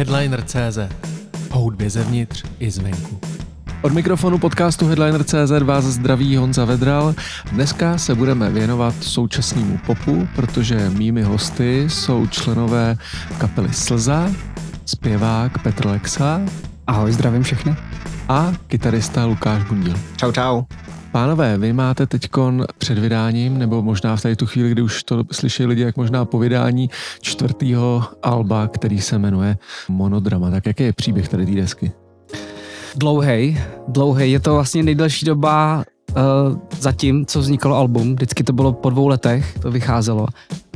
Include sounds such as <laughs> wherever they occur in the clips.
Headliner.cz O hudbě zevnitř i zvenku. Od mikrofonu podcastu Headliner.cz vás zdraví Honza Vedral. Dneska se budeme věnovat současnému popu, protože mými hosty jsou členové kapely Slza, zpěvák Petr Lexa. Ahoj, zdravím všechny. A kytarista Lukáš Bundil. Čau, čau. Pánové, vy máte teď před vydáním, nebo možná v tady tu chvíli, kdy už to slyší lidi, jak možná po vydání čtvrtého alba, který se jmenuje Monodrama. Tak jaký je příběh tady té desky? Dlouhej, dlouhej. Je to vlastně nejdelší doba uh, zatím, co vzniklo album. Vždycky to bylo po dvou letech, to vycházelo.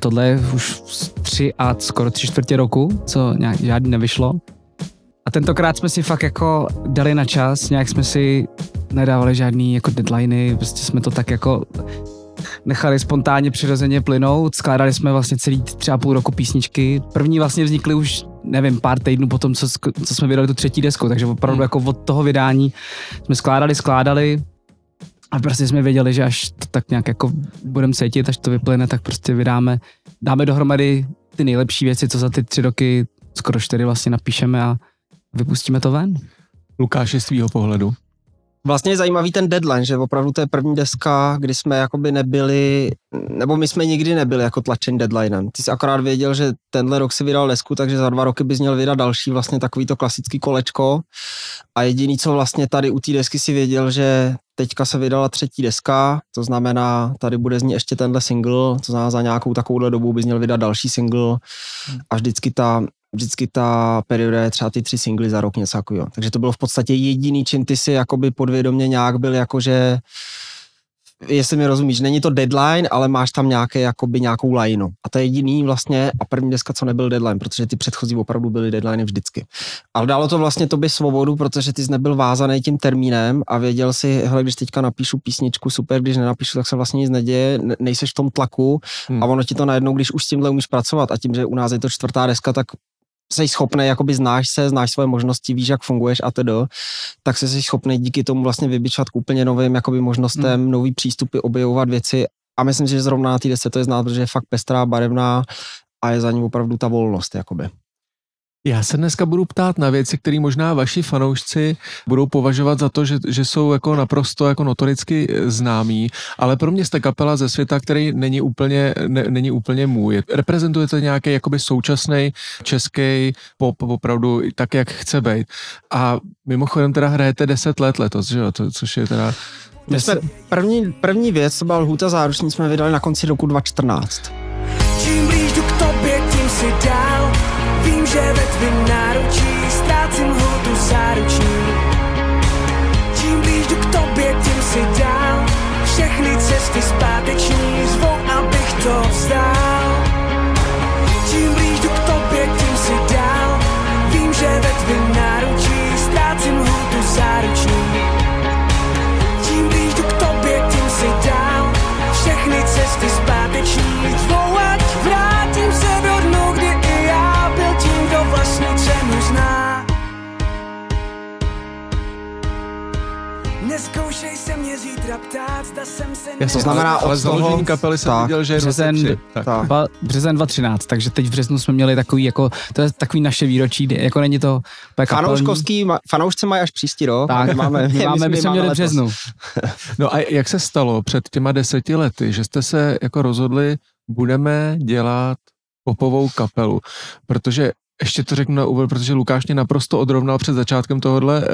Tohle je už tři a skoro tři čtvrtě roku, co nějak žádný nevyšlo. A tentokrát jsme si fakt jako dali na čas, nějak jsme si nedávali žádný jako deadliny, prostě jsme to tak jako nechali spontánně přirozeně plynout. Skládali jsme vlastně celý třeba půl roku písničky. První vlastně vznikly už, nevím, pár týdnů potom, co, co jsme vydali tu třetí desku, takže opravdu hmm. jako od toho vydání jsme skládali, skládali a prostě jsme věděli, že až to tak nějak jako budeme cítit, až to vyplyne, tak prostě vydáme, dáme dohromady ty nejlepší věci, co za ty tři roky, skoro čtyři vlastně napíšeme a vypustíme to ven. Lukáši, z tvýho pohledu? Vlastně je zajímavý ten deadline, že opravdu to je první deska, kdy jsme jakoby nebyli, nebo my jsme nikdy nebyli jako tlačeni deadlinem. Ty jsi akorát věděl, že tenhle rok si vydal desku, takže za dva roky bys měl vydat další, vlastně takový to klasický kolečko. A jediný, co vlastně tady u té desky si věděl, že teďka se vydala třetí deska, to znamená, tady bude z ní ještě tenhle single, to znamená za nějakou takovouhle dobu bys měl vydat další single a vždycky ta vždycky ta perioda je třeba ty tři singly za rok, něco takového. Takže to bylo v podstatě jediný, čím ty si jakoby podvědomě nějak byl jakože jestli mi rozumíš, není to deadline, ale máš tam nějaké, jakoby nějakou lineu. A to je jediný vlastně a první deska, co nebyl deadline, protože ty předchozí opravdu byly deadline vždycky. Ale dalo to vlastně tobě svobodu, protože ty jsi nebyl vázaný tím termínem a věděl si, hele, když teďka napíšu písničku, super, když nenapíšu, tak se vlastně nic neděje, nejseš v tom tlaku hmm. a ono ti to najednou, když už s tímhle umíš pracovat a tím, že u nás je to čtvrtá deska, tak jsi schopný, jakoby znáš se, znáš svoje možnosti, víš, jak funguješ a tedy, tak se jsi schopný díky tomu vlastně vybičovat k úplně novým jakoby možnostem, hmm. nový přístupy, objevovat věci a myslím si, že zrovna na té desce to je znát, protože je fakt pestrá, barevná a je za ní opravdu ta volnost, jakoby. Já se dneska budu ptát na věci, které možná vaši fanoušci budou považovat za to, že, že jsou jako naprosto jako notoricky eh, známí, ale pro mě jste kapela ze světa, který není úplně, ne, není úplně můj. Reprezentujete nějaký jakoby současný český pop opravdu tak, jak chce být. A mimochodem teda hrajete 10 let letos, že jo? To, což je teda... My jsme první, první věc, to byla Lhůta záruční, jsme vydali na konci roku 2014. Čím blíž k tobě, tím si dál Vím, že ve záruční. Čím blíž jdu k tobě, tím si dál. Všechny cesty zpáteční zvou, abych to vzdál. Neskoušej se mě zítra ptát, zda jsem se... Já to znamená, ale z toho... kapely jsem tak, viděl, že je březen, tak. Tak. Dva, březen 2013, takže teď v březnu jsme měli takový, jako, to je takový naše výročí, jako není to... Fanouškovský, fanoušci mají až příští rok. Tak, máme, my, máme, <laughs> my jsme měli březnu. <laughs> no a jak se stalo před těma deseti lety, že jste se jako rozhodli, budeme dělat popovou kapelu, protože ještě to řeknu na úvod, protože Lukáš mě naprosto odrovnal před začátkem tohohle uh,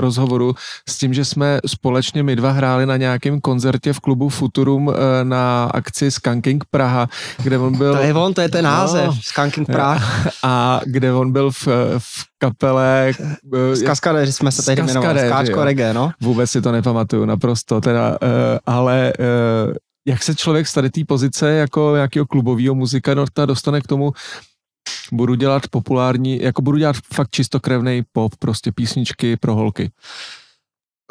rozhovoru s tím, že jsme společně my dva hráli na nějakém koncertě v klubu Futurum uh, na akci Skanking Praha, kde on byl... <laughs> To je on, to je ten název, no, Skanking Praha. <laughs> A kde on byl v, v kapele... Uh, z Kaskadeři jsme se tehdy jmenovali, Skáčko Reggae, no. Vůbec si to nepamatuju, naprosto, teda, uh, ale... Jak se člověk z tady té pozice jako nějakého klubového muzika dostane k tomu, budu dělat populární, jako budu dělat fakt čistokrevný pop, prostě písničky pro holky.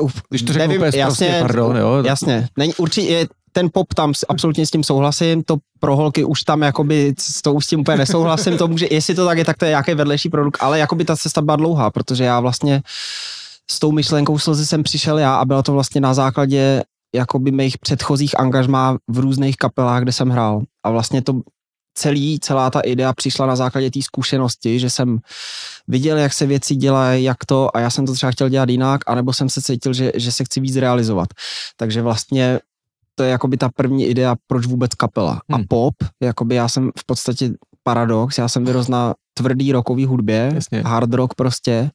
Uf, Když to řeknu úplně jasně, prostě, pardon, jo. Jasně, Není, určitě ten pop tam absolutně s tím souhlasím, to pro holky už tam jakoby s tou s tím úplně nesouhlasím, to může, jestli to tak je, tak to je nějaký vedlejší produkt, ale jakoby ta cesta byla dlouhá, protože já vlastně s tou myšlenkou slzy jsem přišel já a bylo to vlastně na základě jakoby mých předchozích angažmá v různých kapelách, kde jsem hrál. A vlastně to celý, celá ta idea přišla na základě té zkušenosti, že jsem viděl, jak se věci dělají, jak to a já jsem to třeba chtěl dělat jinak, anebo jsem se cítil, že, že se chci víc realizovat. Takže vlastně to je jakoby ta první idea, proč vůbec kapela. Hmm. A pop, jakoby já jsem v podstatě paradox, já jsem vyrost na tvrdý rokový hudbě, Jasně. hard rock prostě,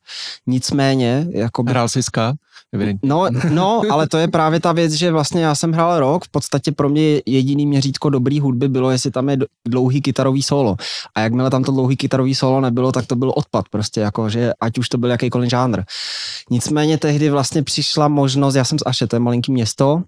nicméně, jakoby Hrál jsi ska? Evidentně. No, <laughs> no, ale to je právě ta věc, že vlastně já jsem hrál rok, v podstatě pro mě jediný měřítko dobrý hudby bylo, jestli tam je dlouhý kytarový solo. A jakmile tam to dlouhý kytarový solo nebylo, tak to byl odpad prostě, jako, že ať už to byl jakýkoliv žánr. Nicméně tehdy vlastně přišla možnost, já jsem z Aše, to je malinký město,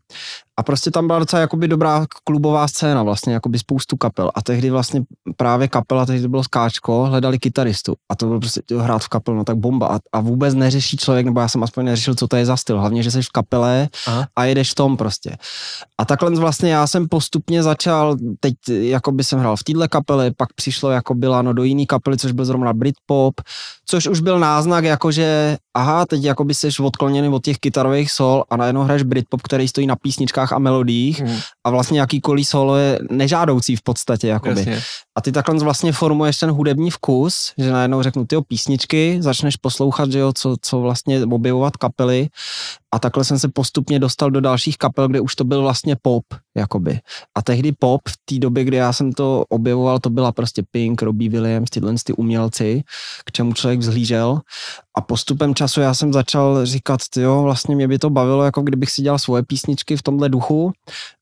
a prostě tam byla docela jakoby dobrá klubová scéna, vlastně jakoby spoustu kapel. A tehdy vlastně právě kapela, tehdy to bylo skáčko, hledali kytaristu. A to bylo prostě hrát v kapelu, no tak bomba. A, a vůbec neřeší člověk, nebo já jsem aspoň neřešil, co to je za styl. Hlavně, že jsi v kapele Aha. a jedeš v tom prostě. A takhle vlastně já jsem postupně začal, teď jakoby jsem hrál v téhle kapele, pak přišlo jako byla no do jiný kapely, což byl zrovna Britpop, což už byl náznak, jakože aha, teď jakoby jsi odkloněný od těch kytarových sol a najednou hraješ Britpop, který stojí na písničkách a melodiích Hmm. A vlastně jakýkoliv solo je nežádoucí v podstatě, jakoby. Jasně. A ty takhle vlastně formuješ ten hudební vkus, že najednou řeknu ty písničky, začneš poslouchat, že jo, co, co vlastně objevovat kapely a takhle jsem se postupně dostal do dalších kapel, kde už to byl vlastně pop, jakoby. A tehdy pop v té době, kdy já jsem to objevoval, to byla prostě Pink, Robbie Williams, tyhle ty umělci, k čemu člověk vzhlížel. A postupem času já jsem začal říkat, jo, vlastně mě by to bavilo, jako kdybych si dělal svoje písničky v tomhle duchu.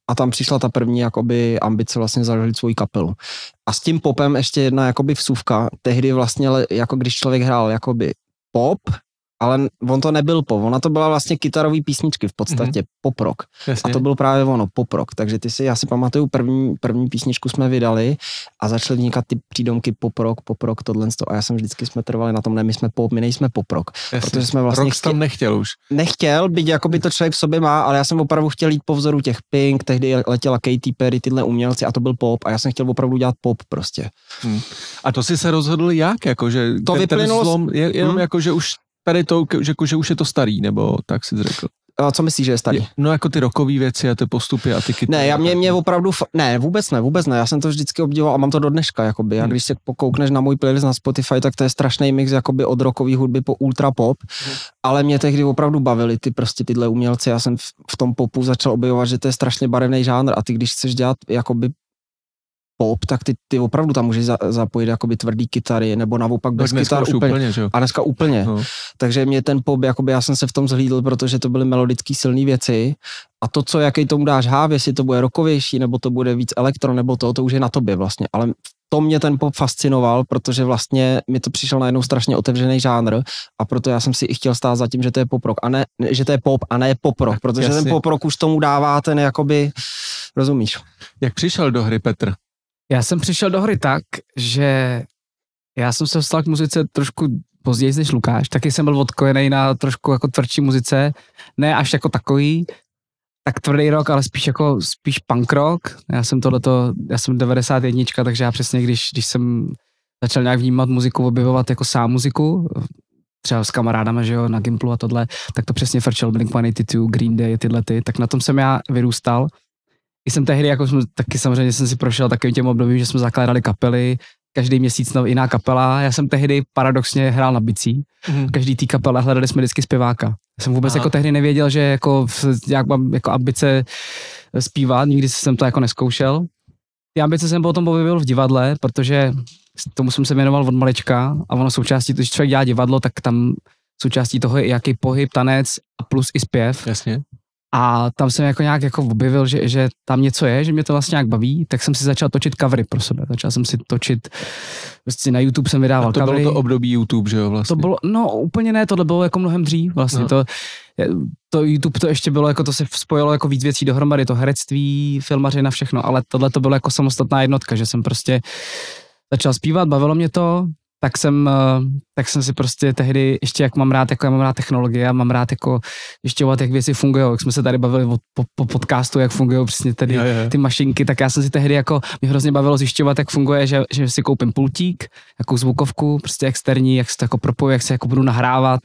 A tam přišla ta první jakoby ambice vlastně založit svoji kapelu. A s tím popem ještě jedna jakoby vsuvka. Tehdy vlastně, jako když člověk hrál jakoby pop, ale on to nebyl pop, ona to byla vlastně kytarový písničky v podstatě, mm-hmm. pop rock. Jasně. A to byl právě ono, pop rock. Takže ty si, já si pamatuju, první, první písničku jsme vydali a začaly vznikat ty přídomky pop rock, pop rock, tohle a já jsem vždycky jsme trvali na tom, ne, my jsme pop, my nejsme pop rock. Jasně. protože jsme vlastně Rock tam nechtěl už. Nechtěl, byť jakoby to člověk v sobě má, ale já jsem opravdu chtěl jít po vzoru těch Pink, tehdy letěla Katy Perry, tyhle umělci a to byl pop a já jsem chtěl opravdu dělat pop prostě. A to si se rozhodl jak? Jako, že To ten, vyplynulo ten zlom, je, jenom Hmm. jako, že už tady to, že, jako, že už je to starý, nebo tak si řekl. A co myslíš, že je starý? No jako ty rokové věci a ty postupy a ty kytary. Ne, já mě, mě opravdu, ne, vůbec ne, vůbec ne, já jsem to vždycky obdivoval a mám to do dneška, jakoby, a Hmm. když se pokoukneš na můj playlist na Spotify, tak to je strašný mix, jakoby od rockové hudby po ultra pop, Hmm. ale mě tehdy opravdu bavili ty prostě tyhle umělci, já jsem v, v tom popu začal objevovat, že to je strašně barevný žánr a ty když chceš dělat jakoby pop, tak ty, ty opravdu tam můžeš za, zapojit jakoby tvrdý kytary, nebo naopak bez kytar úplně. úplně, že jo. A dneska úplně. No. Takže mě ten pop, jakoby já jsem se v tom zhlídl, protože to byly melodicky silné věci. A to, co jaký tomu dáš háv, jestli to bude rokovější, nebo to bude víc elektro, nebo to, to už je na tobě vlastně. Ale to mě ten pop fascinoval, protože vlastně mi to přišel najednou strašně otevřený žánr a proto já jsem si i chtěl stát za tím, že to je pop rock, a ne, ne- že to je pop a ne pop rock, protože Jasně. ten pop rock už tomu dává ten jakoby, rozumíš? Jak přišel do hry Petr? Já jsem přišel do hry tak, že já jsem se dostal k muzice trošku později než Lukáš, taky jsem byl odkojený na trošku jako tvrdší muzice, ne až jako takový, tak tvrdý rock, ale spíš jako spíš punk rock. Já jsem tohleto, já jsem 91, takže já přesně, když, když jsem začal nějak vnímat muziku, objevovat jako sám muziku, třeba s kamarádama, že jo, na Gimplu a tohle, tak to přesně frčel Blink-182, Green Day, tyhle ty, tak na tom jsem já vyrůstal. Jsem tehdy, jako jsme, taky samozřejmě jsem si prošel takovým těm obdobím, že jsme zakládali kapely, každý měsíc no, jiná kapela. Já jsem tehdy paradoxně hrál na bicí. Mhm. Každý té kapele hledali jsme vždycky zpěváka. Já jsem vůbec Aha. jako tehdy nevěděl, že jako, jak mám jako ambice zpívat, nikdy jsem to jako neskoušel. Ty ambice jsem potom objevil v divadle, protože tomu jsem se věnoval od malička a ono součástí, když člověk dělá divadlo, tak tam součástí toho je jaký pohyb, tanec a plus i zpěv. Jasně. A tam jsem jako nějak jako objevil, že, že tam něco je, že mě to vlastně nějak baví, tak jsem si začal točit covery pro sebe. Začal jsem si točit, prostě na YouTube jsem vydával A to covery. bylo to období YouTube, že jo vlastně. To bylo, no úplně ne, tohle bylo jako mnohem dřív vlastně. Aha. To, to YouTube to ještě bylo, jako to se spojilo jako víc věcí dohromady, to herectví, filmařina, všechno, ale tohle to bylo jako samostatná jednotka, že jsem prostě začal zpívat, bavilo mě to, tak jsem, eh, tak jsem si prostě tehdy, ještě jak mám rád, jako já mám rád technologie a mám rád jako zjišťovat, jak věci fungují, jak jsme se tady bavili o, po, po podcastu, jak fungují přesně tady Jo, jo. ty mašinky, tak já jsem si tehdy jako, mě hrozně bavilo zjišťovat, jak funguje, že, že si koupím pultík, jakou zvukovku, prostě externí, jak se to jako propoju, jak se jako budu nahrávat.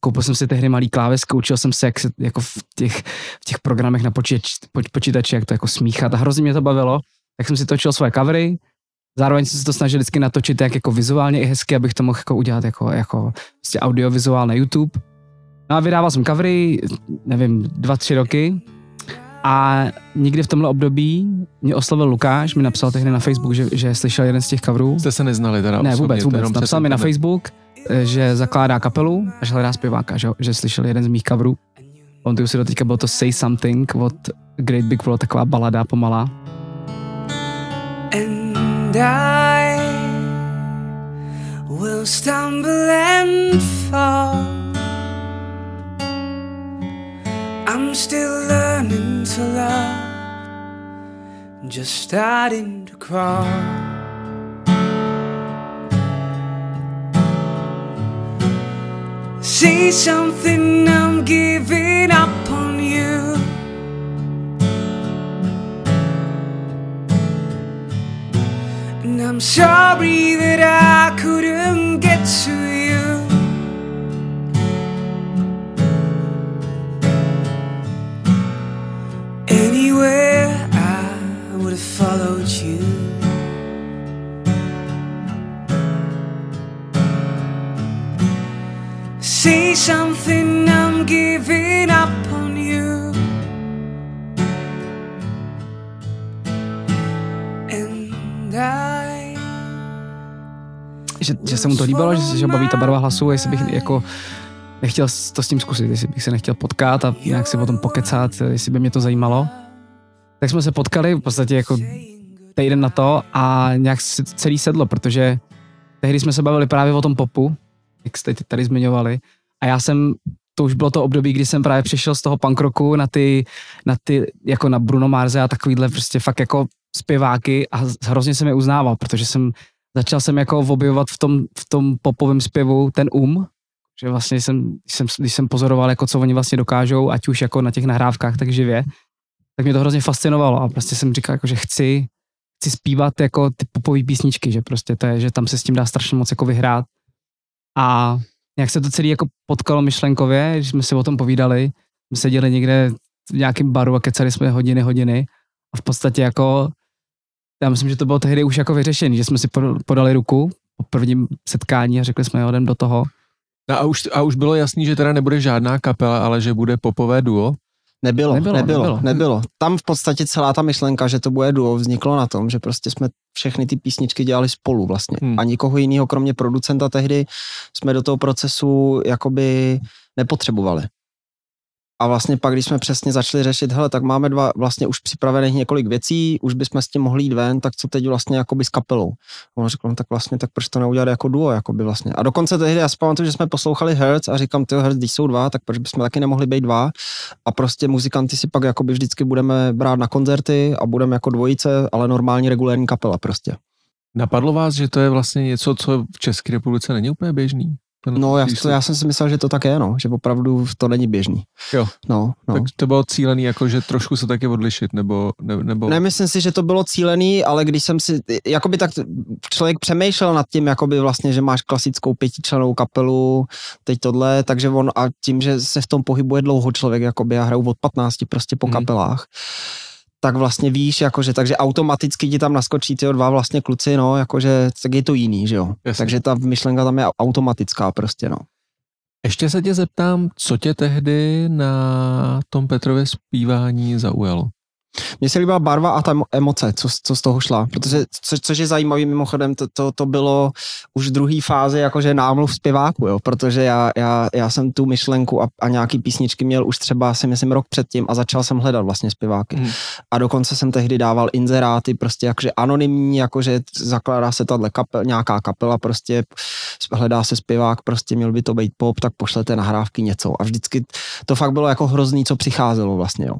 Koupil jsem si tehdy malý klávesky, učil jsem se, jak se jako v těch, v těch programech na počítač, poč, počítači, jak to jako smíchat a hrozně mě to bavilo. Tak jsem si točil svoje covery, Zároveň jsem se to snažil vždycky natočit jak jako vizuálně i hezky, abych to mohl jako udělat jako, jako prostě audiovizuál na YouTube. No a vydával jsem covery, nevím, dva, tři roky. A někdy v tomhle období mě oslovil Lukáš, mi napsal tehdy na Facebook, že, že slyšel jeden z těch coverů. Jste se neznali teda Ne, vůbec, vůbec. Napsal mi na. Facebook, že zakládá kapelu a že hledá zpěváka, že, že slyšel jeden z mých coverů. Pamatuju si do teďka, bylo to Say Something od Great Big World, taková balada pomalá. I will stumble and fall. I'm still learning to love, just starting to crawl. Say something, I'm giving up I'm sorry that I couldn't get to you. Anywhere I would have followed you. Say something, I'm giving up Že, že se mu to líbilo, že, ho baví ta barva hlasu, jestli bych jako nechtěl to s tím zkusit, jestli bych se nechtěl potkat a nějak si o tom pokecat, jestli by mě to zajímalo. Tak jsme se potkali v podstatě jako týden na to a nějak to celý sedlo, protože tehdy jsme se bavili právě o tom popu, jak jste tady zmiňovali. A já jsem, to už bylo to období, kdy jsem právě přišel z toho punk rocku na ty, na ty jako na Bruno Marze a takovýhle prostě fakt jako zpěváky a hrozně jsem je uznával, protože jsem začal jsem jako objevovat v tom, v tom popovém zpěvu ten um, že vlastně jsem, jsem, když jsem pozoroval, jako co oni vlastně dokážou, ať už jako na těch nahrávkách, tak živě, tak mě to hrozně fascinovalo a prostě jsem říkal, jako, že chci, chci zpívat jako ty popové písničky, že prostě to je, že tam se s tím dá strašně moc jako vyhrát. A jak se to celé jako potkalo myšlenkově, když jsme si o tom povídali, jsme seděli někde v nějakém baru a kecali jsme hodiny, hodiny a v podstatě jako já myslím, že to bylo tehdy už jako vyřešený, že jsme si pod- podali ruku po prvním setkání a řekli jsme, jo, jdem do toho. No a už, a už bylo jasný, že teda nebude žádná kapela, ale že bude popové duo. Nebylo, Nebylo, nebylo, nebylo. nebylo. Tam v podstatě celá ta myšlenka, že to bude duo, vzniklo na tom, že prostě jsme všechny ty písničky dělali spolu vlastně. Hmm. A nikoho jiného, kromě producenta tehdy, jsme do toho procesu jakoby nepotřebovali. A vlastně pak, když jsme přesně začali řešit, hele, tak máme dva vlastně už připravených několik věcí, už bychom s tím mohli jít ven, tak co teď vlastně jakoby s kapelou. On řekl, no tak vlastně, tak proč to neudělat jako duo, jakoby vlastně. A dokonce tehdy, já si pamatuju, že jsme poslouchali Hertz a říkám, ty Hertz, když jsou dva, tak proč bychom taky nemohli být dva. A prostě muzikanty si pak jakoby vždycky budeme brát na koncerty a budeme jako dvojice, ale normální regulární kapela prostě. Napadlo vás, že to je vlastně něco, co v České republice není úplně běžný? Ten No, já, to, já jsem si myslel, že to tak je, no, že opravdu to není běžný. Jo. No, no. Tak to bylo cílený, jako že trošku se taky odlišit, nebo... Ne, nebo... Nemyslím si, že to bylo cílený, ale když jsem si, jakoby tak člověk přemýšlel nad tím, jakoby vlastně, že máš klasickou pětičlenou kapelu, teď tohle, takže on a tím, že se v tom pohybuje dlouho člověk, jakoby já hraju od 15 prostě po Mhm. kapelách, tak vlastně víš, jakože, takže automaticky ti tam naskočí ty dva vlastně kluci, no, jakože, tak je to jiný, že jo. Jasně. Takže ta myšlenka tam je automatická prostě, no. Ještě se tě zeptám, co tě tehdy na tom Petrově zpívání zaujalo? Mně se líbila barva a ta emo- emoce, co, z- co z toho šla, protože, co, což je zajímavý mimochodem, to, to, to bylo už v druhé fázi jakože námluv zpěváku, jo, protože já, já, já jsem tu myšlenku a, a nějaký písničky měl už třeba si myslím rok předtím a začal jsem hledat vlastně zpěváky. Hmm. A dokonce jsem tehdy dával inzeráty, prostě jakože anonymní, jakože zakládá se tahle kapel, nějaká kapela, prostě hledá se zpěvák, prostě měl by to být pop, tak pošlete nahrávky něco. A vždycky to fakt bylo jako hrozný, co přicházelo vlastně, jo.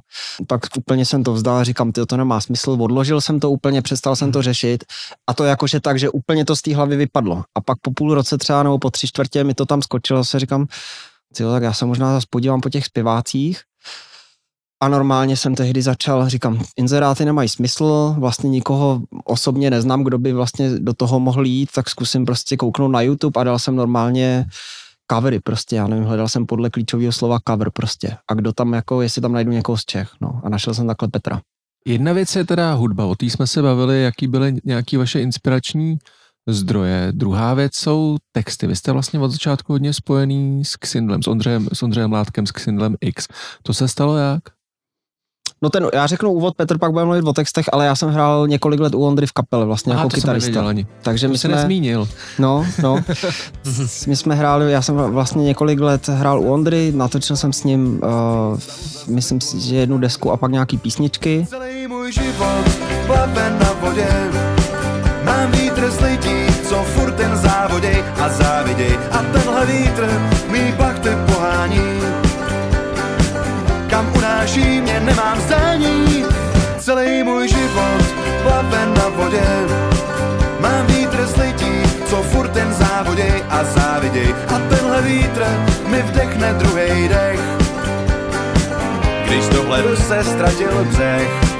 Pak úplně jsem to vzdal a říkám, ty to nemá smysl, odložil jsem to úplně, přestal jsem to řešit. A to jakože tak, že úplně to z té hlavy vypadlo. A pak po půl roce třeba nebo po tři čtvrtě mi to tam skočilo, se říkám, tyjo, tak já se možná zase podívám po těch zpěvácích. A normálně jsem tehdy začal, říkám, inzeráty nemají smysl, vlastně nikoho osobně neznám, kdo by vlastně do toho mohl jít, tak zkusím prostě kouknout na YouTube. A dal jsem normálně covery prostě, já nevím, hledal jsem podle klíčového slova cover prostě. A kdo tam jako, jestli tam najdu někoho z Čech, no. A našel jsem takhle Petra. Jedna věc je teda hudba, o té jsme se bavili, jaký byly nějaký vaše inspirační zdroje. Druhá věc jsou texty. Vy jste vlastně od začátku hodně spojený s Xindlem, s Ondřejem, s Ondřejem Látkem, s Xindlem X. To se stalo jak? No ten, já řeknu úvod, Petr pak bude mluvit o textech, ale já jsem hrál několik let u Ondry v kapele, vlastně Aha, jako kytarista. ani. Takže To my se jsme, nezmínil. no, no, <laughs> my jsme hráli, já jsem vlastně několik let hrál u Ondry, natočil jsem s ním, uh, myslím si, že jednu desku a pak nějaký písničky. Celý můj život na vodě Mám vítr z lidí, co furt ten závoděj a záviděj A tenhle vítr plachty pohání Unáší mě nemám zdání Celý můj život plave na vodě. Mám vítr lidí, co furt ten závoděj a záviděj. A tenhle vítr mi vdechne druhý dech. Když dohledu se ztratil břeh.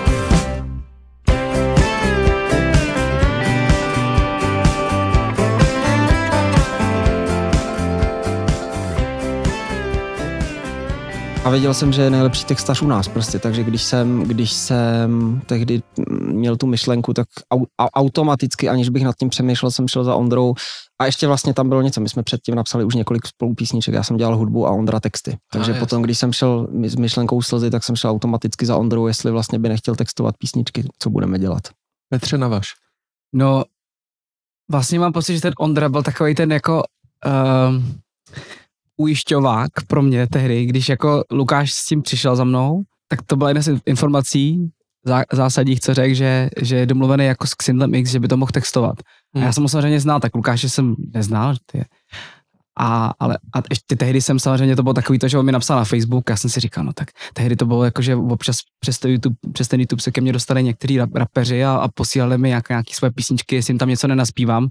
A věděl jsem, že je nejlepší textař u nás prostě, takže když jsem, když jsem tehdy měl tu myšlenku, tak au, a, automaticky, aniž bych nad tím přemýšlel, jsem šel za Ondrou a ještě vlastně tam bylo něco, my jsme předtím napsali už několik spolupísniček, já jsem dělal hudbu a Ondra texty. Takže jasně. potom, když jsem šel s myšlenkou slzy, tak jsem šel automaticky za Ondrou, jestli vlastně by nechtěl textovat písničky, co budeme dělat. Petře, na vaš. No, vlastně mám pocit, že ten Ondra byl takový ten jako um, ujišťovák pro mě tehdy, když jako Lukáš s tím přišel za mnou, tak to byla jedna z informací zá, zásadních, co řekl, že, že je domluvený jako s Xindlem X, že by to mohl textovat. A já Hmm. jsem ho samozřejmě znal, tak Lukáše jsem neznal, že ty. A, ale a ještě tehdy jsem samozřejmě, to bylo takový to, že on mi napsal na Facebook, já jsem si říkal, no tak tehdy to bylo jako, že občas přes, to YouTube, přes ten YouTube se ke mně dostali některý rap, rapeři a, a posílali mi jak, nějaký své písničky, jestli jim tam něco nenaspívám.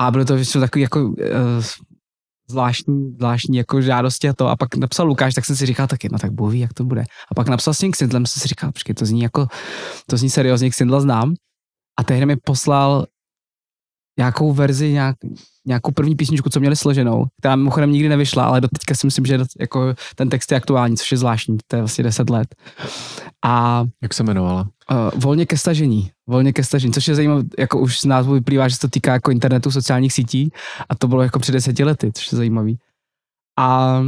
A bylo to většinou takový jako uh, zvláštní, zvláštní jako žádosti a to. A pak napsal Lukáš, tak jsem si říkal taky, no tak Bůh ví, jak to bude. A pak napsal s tím Xindlem, jsem si říkal, počkej, to zní jako, to zní seriózně, Xindla znám. A tehdy mi poslal nějakou verzi, nějak, nějakou první písničku, co měli složenou, která mimochodem nikdy nevyšla, ale do teďka si myslím, že jako ten text je aktuální, což je zvláštní, to je vlastně 10 let. A Jak se jmenovala? Uh, volně ke stažení. Volně ke stažení, což je zajímavé, jako už z názvu vyplývá, že se to týká jako internetu, sociálních sítí a to bylo jako před deseti lety, což je zajímavý. A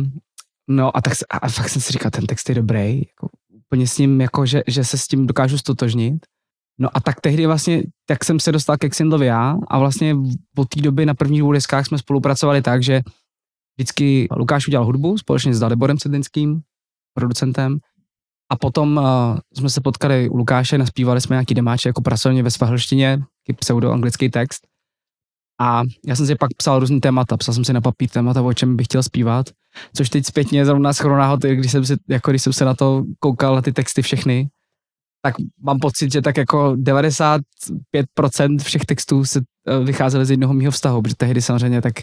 no a tak a fakt jsem si říkal, ten text je dobrý, jako úplně s ním, jako že, že se s tím dokážu stotožnit. No a tak tehdy vlastně, tak jsem se dostal ke Xindlovi já a vlastně od té doby na prvních dvou deskách jsme spolupracovali tak, že vždycky Lukáš udělal hudbu společně s Daliborem Cedinským, producentem, a potom uh, jsme se potkali u Lukáše, naspívali jsme nějaký demáče jako pracovně ve svahlštině, pseudo-anglický text. A já jsem si pak psal různý témata, psal jsem si na papír témata, o čem bych chtěl zpívat, což teď zpětně zrovna skoro náhody, když jsem, si, jako když jsem se na to koukal, na ty texty všechny, tak mám pocit, že tak jako 95% všech textů se eh, vycházely z jednoho mýho vztahu, protože tehdy samozřejmě tak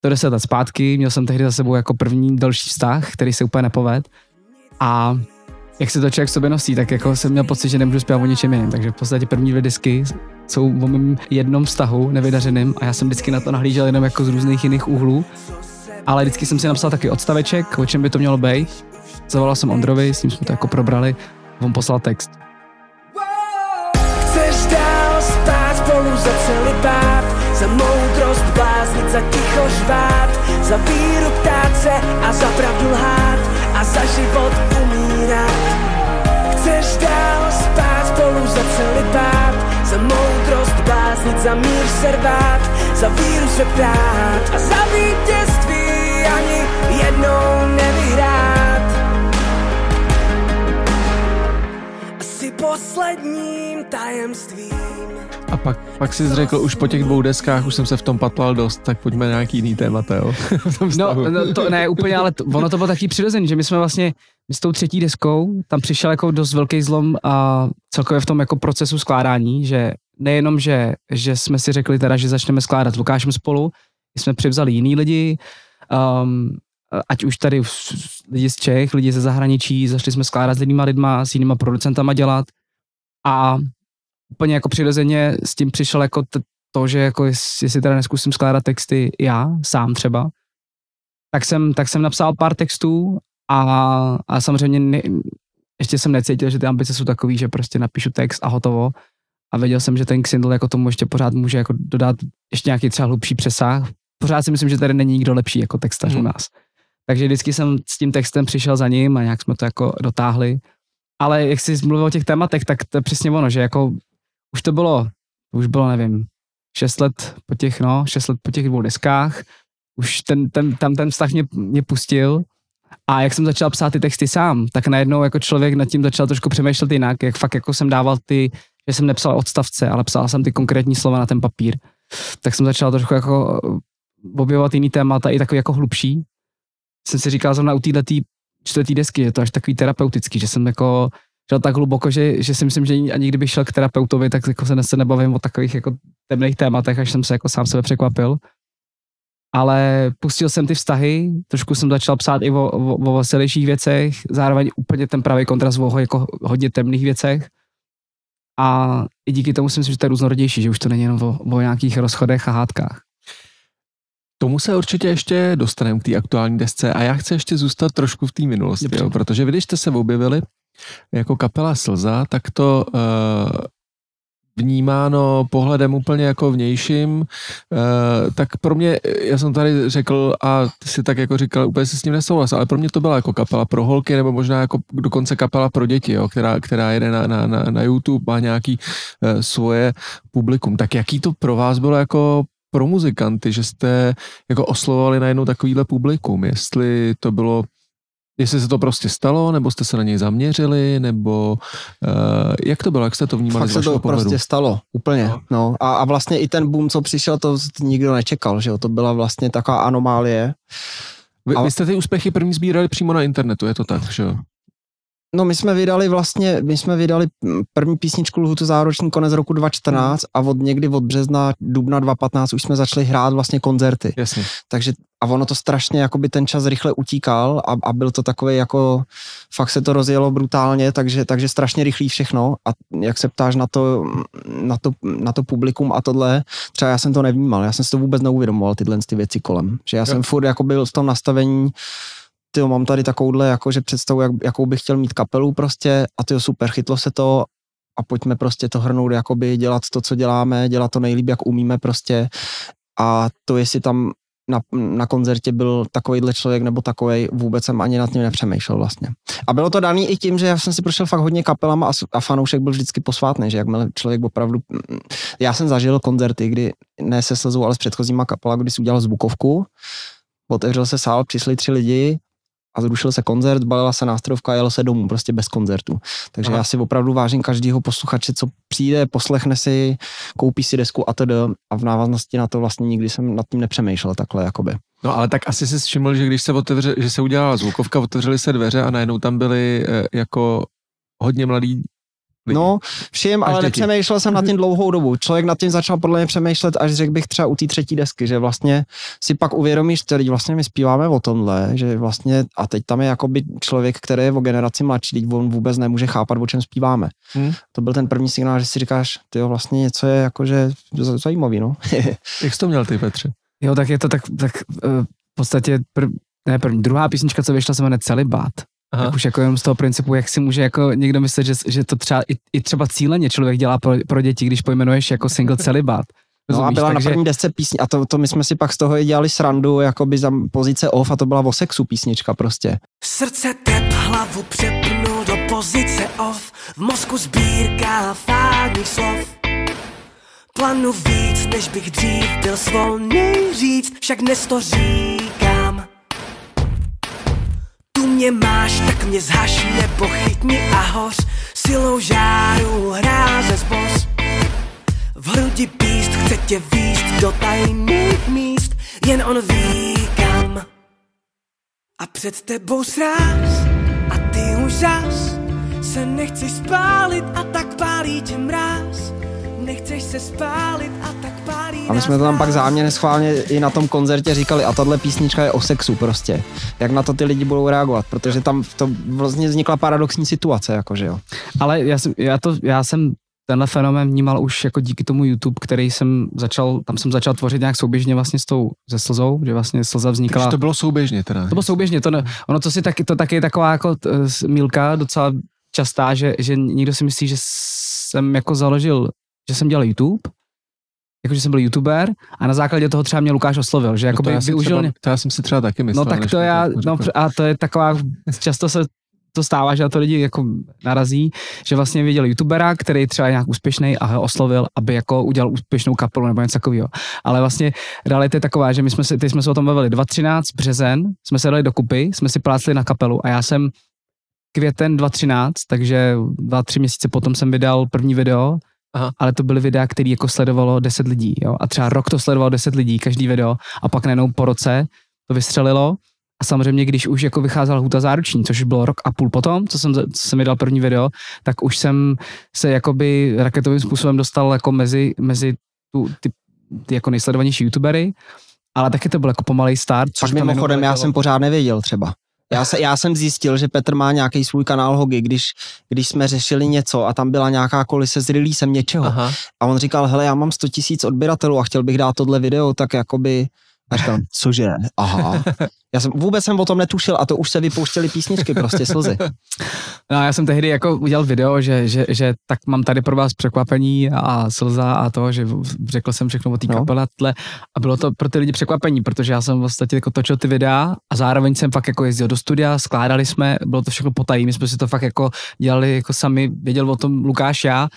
to deset let zpátky, měl jsem tehdy za sebou jako první další vztah, který se úplně nepoved. A jak se to člověk sobě nosí, tak jako jsem měl pocit, že nemůžu zpívat o ničem jiném. Takže v podstatě první dvě disky jsou o mém jednom vztahu nevydařeným a já jsem vždycky na to nahlížel jenom jako z různých jiných úhlů. Ale vždycky jsem si napsal taky odstaveček, o čem by to mělo být. Zavolal jsem Ondrovi, s ním jsme to jako probrali, on poslal text. Za ticho žvát Za víru ptát se a za pravdu lhát A za život umírat Chceš dál spát spolu za celý pát Za moudrost bláznit, za mír se rvát Za víru se ptát A za vítězství ani jednou nevyhrát. Asi posledním tajemstvím A pak, pak jsi řekl, už po těch dvou deskách už jsem se v tom patlal dost, tak pojďme na nějaký jiný témata, jo? <laughs> No, no to ne úplně, ale to, ono to bylo taky přirozený, že my jsme vlastně, my s tou třetí deskou, tam přišel jako dost velký zlom a celkově v tom jako procesu skládání, že nejenom, že, že jsme si řekli teda, že začneme skládat s Lukášem spolu, my jsme přivzali jiný lidi, um, ať už tady lidi z Čech, lidi ze zahraničí, začali jsme skládat s jinýma lidma, s jinýma producentama dělat a úplně jako přirozeně s tím přišel jako t- to, že jako jest- jestli teda neskusím skládat texty já, sám třeba, tak jsem, tak jsem napsal pár textů a, a samozřejmě ne, ještě jsem necítil, že ty ambice jsou takový, že prostě napíšu text a hotovo. A věděl jsem, že ten Xindle jako tomu ještě pořád může jako dodat ještě nějaký třeba hlubší přesah. Pořád si myslím, že tady není nikdo lepší jako textař Mhm. u nás. Takže vždycky jsem s tím textem přišel za ním a nějak jsme to jako dotáhli. Ale jak jsi mluvil o těch tématech, tak to je přesně ono, že jako už to bylo, už bylo, nevím, šest let po těch, no, šest let po těch dvou deskách, už ten, ten, tam ten vztah mě, mě pustil a jak jsem začal psát ty texty sám, tak najednou jako člověk nad tím začal trošku přemýšlet jinak, jak fakt jako jsem dával ty, že jsem nepsal odstavce, ale psal jsem ty konkrétní slova na ten papír. Tak jsem začal trošku jako eh, objevovat jiný témata, i takový jako hlubší. Jsem si říkal zrovna u této čtvrtý desky, je to až takový terapeutický, že jsem jako šel tak hluboko, že, že si myslím, že ani kdybych šel k terapeutovi, tak jako se, se nebavím o takových jako temných tématech, až jsem se jako sám sebe překvapil. Ale pustil jsem ty vztahy, trošku jsem začal psát i o, o, o veselějších věcech, zároveň úplně ten pravý kontrast o jako hodně temných věcech. A i díky tomu si myslím, že to je různorodější, že už to není jenom o, o nějakých rozchodech a hádkách. Tomu se určitě ještě dostaneme k té aktuální desce a já chci ještě zůstat trošku v té minulosti, Dobře. jo, protože vy, když jste se objevili jako kapela Slza, tak to uh, vnímáno pohledem úplně jako vnějším, uh, tak pro mě, já jsem tady řekl a ty si tak jako říkal, úplně si s ním nesouhlasil, ale pro mě to byla jako kapela pro holky nebo možná jako dokonce kapela pro děti, jo, která, která jede na, na, na, na YouTube, má nějaký uh, svoje publikum. Tak jaký to pro vás bylo jako pro muzikanty, že jste jako oslovovali najednou takovýhle publikum, jestli to bylo Jestli se to prostě stalo, nebo jste se na něj zaměřili, nebo uh, jak to bylo, jak jste to vnímali Fakt z se to pohledu? prostě stalo, úplně. No. No. A, a vlastně i ten boom, co přišel, to nikdo nečekal, že jo, to byla vlastně taková anomálie. Vy, ale- vy jste ty úspěchy první sbírali přímo na internetu, je to tak, že jo? No my jsme vydali vlastně, my jsme vydali první písničku Lhutu zároční konec roku 2014 a od někdy od března, dubna 2015 už jsme začali hrát vlastně koncerty. Jasně. Takže a ono to strašně, jakoby ten čas rychle utíkal a, a byl to takový jako, fakt se to rozjelo brutálně, takže, takže strašně rychlý všechno a jak se ptáš na to, na to, na to publikum a tohle, třeba já jsem to nevnímal, já jsem si to vůbec neuvědomoval, tyhle ty věci kolem, že já Jo. jsem furt jako byl v tom nastavení, ty mám tady takovouhle jakože představu, jak, jakou bych chtěl mít kapelu prostě a ty super, chytlo se to a pojďme prostě to hrnout, jakoby dělat to, co děláme, dělat to nejlíp, jak umíme prostě a to, jestli tam na, na koncertě byl takovýhle člověk nebo takový, vůbec jsem ani nad tím nepřemýšlel vlastně. A bylo to daný i tím, že já jsem si prošel fakt hodně kapelama a, a fanoušek byl vždycky posvátný, že jakmile člověk opravdu... mm, Já jsem zažil koncerty, kdy ne se slzou, ale s předchozíma kapela, kdy si udělal zvukovku, otevřel se sál, přišli tři lidi a zrušil se koncert, balila se nástrojovka a jelo se domů, prostě bez koncertu. Takže Aha. já si opravdu vážím každého posluchače, co přijde, poslechne si, koupí si desku a to a v návaznosti na to vlastně nikdy jsem nad tím nepřemýšlel takhle, jakoby. No ale tak asi si všiml, že když se otevře, že se udělala zvukovka, otevřely se dveře a najednou tam byly eh, jako hodně mladí. No, všim, ale nepřemýšlel jsem nad tím dlouhou dobu. Člověk nad tím začal podle mě přemýšlet, až řekl bych třeba u té třetí desky, že vlastně si pak uvědomíš, že vlastně my zpíváme o tomhle, že vlastně, a teď tam je jakoby člověk, který je o generaci mladší, teď on vůbec nemůže chápat, o čem zpíváme. Hmm. To byl ten první signál, že si říkáš, ty vlastně něco je jakože zajímavý, no. <laughs> Jak jsi to měl ty, Petře? Jo, tak je to tak, tak eh, v podstatě prv, ne první, druhá písnička, co vyšla, se jmenuje Celibát. Aha. Tak už jako jenom z toho principu, jak si může jako někdo myslet, že, že to třeba i, i třeba cíleně člověk dělá pro, pro děti, když pojmenuješ jako single Celibát. No a byla Takže- na první desce písně, a to, to my jsme si pak z toho i dělali srandu, jakoby za pozice off a to byla o sexu písnička prostě. Srdce tep hlavu přepnul do pozice off V mozku sbírka fádních slov Planu víc, než bych dřív byl svolný říct Však dnes to říkám Tu mě máš, tak mě zhaš nebo chytni a hoř Silou žáru hráze zboř v hrudi píst, chce tě výst do tajných míst, jen on ví kam. A před tebou sráz a ty úžas se nechceš spálit a tak pálí tě mráz. Nechceš se spálit a tak pálí A my jsme to tam pak záměrně schválně i na tom koncertě říkali a tahle písnička je o sexu prostě. Jak na to ty lidi budou reagovat, protože tam to vlastně vznikla paradoxní situace, jakože jo. Ale já jsem, já, to, já jsem tenhle fenomén vnímal už jako díky tomu YouTube, který jsem začal, tam jsem začal tvořit nějak souběžně vlastně s tou, se slzou, že vlastně slza vznikla. Takže to bylo souběžně teda. To bylo souběžně, to, ne, ono to si taky, to taky je taková jako t, milka docela častá, že, že někdo si myslí, že jsem jako založil, že jsem dělal YouTube, jako že jsem byl youtuber a na základě toho třeba mě Lukáš oslovil, že jako no to, já využil... třeba, to já jsem si třeba taky myslel. no tak to já, no a to je taková, často se to stává, že na to lidi jako narazí, že vlastně viděl youtubera, který třeba je nějak úspěšný a ho oslovil, aby jako udělal úspěšnou kapelu nebo něco takového. Ale vlastně realita je taková, že my jsme si, teď jsme se o tom bavili, 2013 březen, jsme se dali dokupy, jsme si plácli na kapelu a já jsem květen 2013, takže dva, tři měsíce potom jsem vydal první video, Aha. ale to byly videa, které jako sledovalo 10 lidí, jo, a třeba rok to sledovalo 10 lidí, každý video, a pak najednou po roce to vystřelilo a samozřejmě, když už jako vycházela Huta záruční, což bylo rok a půl potom, co jsem, co jsem vydal první video, tak už jsem se jakoby raketovým způsobem dostal jako mezi, mezi tu, ty, ty jako nejsledovanější youtubery, ale taky to byl jako pomalej start. Tam mimochodem já jsem pořád nevěděl třeba. Já, se, já jsem zjistil, že Petr má nějaký svůj kanál Hogy, když, když jsme řešili něco a tam byla nějaká kolise s releasem něčeho. Aha. A on říkal, hele, já mám 100 tisíc odběratelů a chtěl bych dát tohle video, tak jakoby... A říkám, cože? Aha. Já jsem vůbec jsem o tom netušil a to už se vypouštěly písničky, prostě slzy. No, já jsem tehdy jako udělal video, že, že, že tak mám tady pro vás překvapení a slza a to, že řekl jsem všechno o té No. kapele a tle, a bylo to pro ty lidi překvapení, protože já jsem vlastně jako točil ty videa a zároveň jsem fakt jako jezdil do studia, skládali jsme, bylo to všechno potají, my jsme si to fakt jako dělali jako sami, věděl o tom Lukáš já,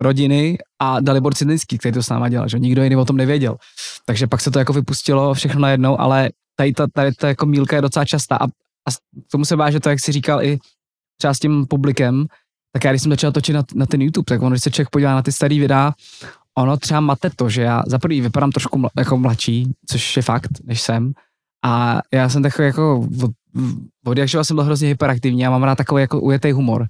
rodiny a Dalibor Cidlinský, který to s náma dělal, že nikdo jiný o tom nevěděl. Takže pak se to jako vypustilo všechno najednou, ale tady ta, tady ta jako mílka je docela častá a, a tomu se váže to, jak si říkal i třeba s tím publikem, tak já když jsem začal točit na, na ten YouTube, tak ono, když se člověk podívá na ty starý videa, ono třeba mate to, že já za prvý vypadám trošku mla, jako mladší, což je fakt, než jsem. A já jsem takový jako, od, od jak jsem byl hrozně hyperaktivní a mám rád takový jako ujetý humor.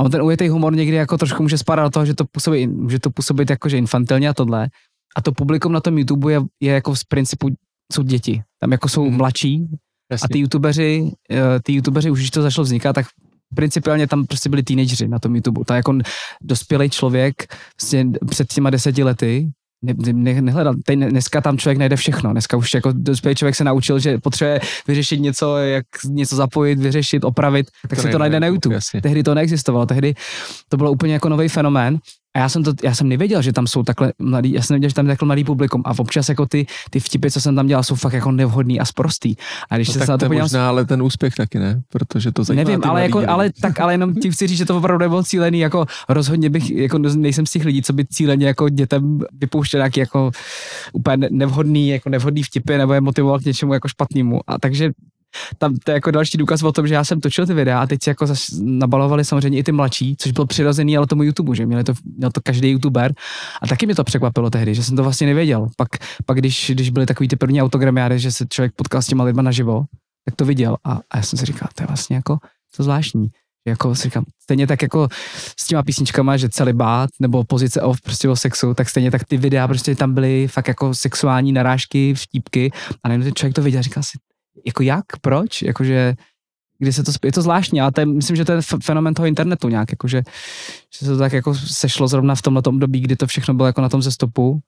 A ten ujetý humor někdy jako trošku může spadat do toho, že to působí, může to působit jako, že infantilně a tohle. A to publikum na tom YouTube je, je jako z principu, jsou děti. Tam jako jsou Mhm. mladší, Jasně. a ty youtubeři, eh, ty youtubeři už když to začalo vznikat, tak principiálně tam prostě byli teenageři na tom YouTube. Tak jako dospělý člověk prostě před těma deseti lety ne, ne, nehledal. Teď dneska tam člověk najde všechno. Dneska už jako dospělý člověk se naučil, že potřebuje vyřešit něco, jak něco zapojit, vyřešit, opravit, tak To si to najde na YouTube. jasně. Tehdy to neexistovalo, tehdy to bylo úplně jako nový fenomén. A já jsem, to, já jsem nevěděl, že tam jsou takhle mladý, já jsem nevěděl, že tam je takhle mladý publikum. A občas jako ty, ty vtipy, co jsem tam dělal, jsou fakt jako nevhodný a sprostý. A když No, se tak na to podívám možná ale ten úspěch taky ne, protože to zajímá Nevím, ale, jako, lidi. ale, tak, ale jenom ti chci říct, že to opravdu nebylo cílený, jako rozhodně bych, jako nejsem z těch lidí, co by cíleně jako dětem vypouštěl nějaký jako úplně ne- nevhodný, jako nevhodný vtipy nebo je motivoval k něčemu jako špatnému. A takže tam to je jako další důkaz o tom, že já jsem točil ty videa a teď jako nabalovali samozřejmě i ty mladší, což bylo přirozený, ale tomu YouTube, že měli to, měl to každý YouTuber. A taky mě to překvapilo tehdy, že jsem to vlastně nevěděl. Pak, pak když, když byly takový ty první autogramiády, že se člověk potkal s těma lidma naživo, tak to viděl. A, a já jsem si říkal, to je vlastně jako to zvláštní. Jako si říkám, stejně tak jako s těma písničkama, že celibát nebo pozice off prostě o sexu, tak stejně tak ty videa prostě tam byly fakt jako sexuální narážky, vtípky a najednou ten člověk to viděl a říkal si, jako jak, proč, jakože kdy se to, je to zvláštní, ale to je, myslím, že to je fenomen toho internetu nějak, jakože, že se to tak jako sešlo zrovna v tomhle období, kdy to všechno bylo jako na tom zestopu,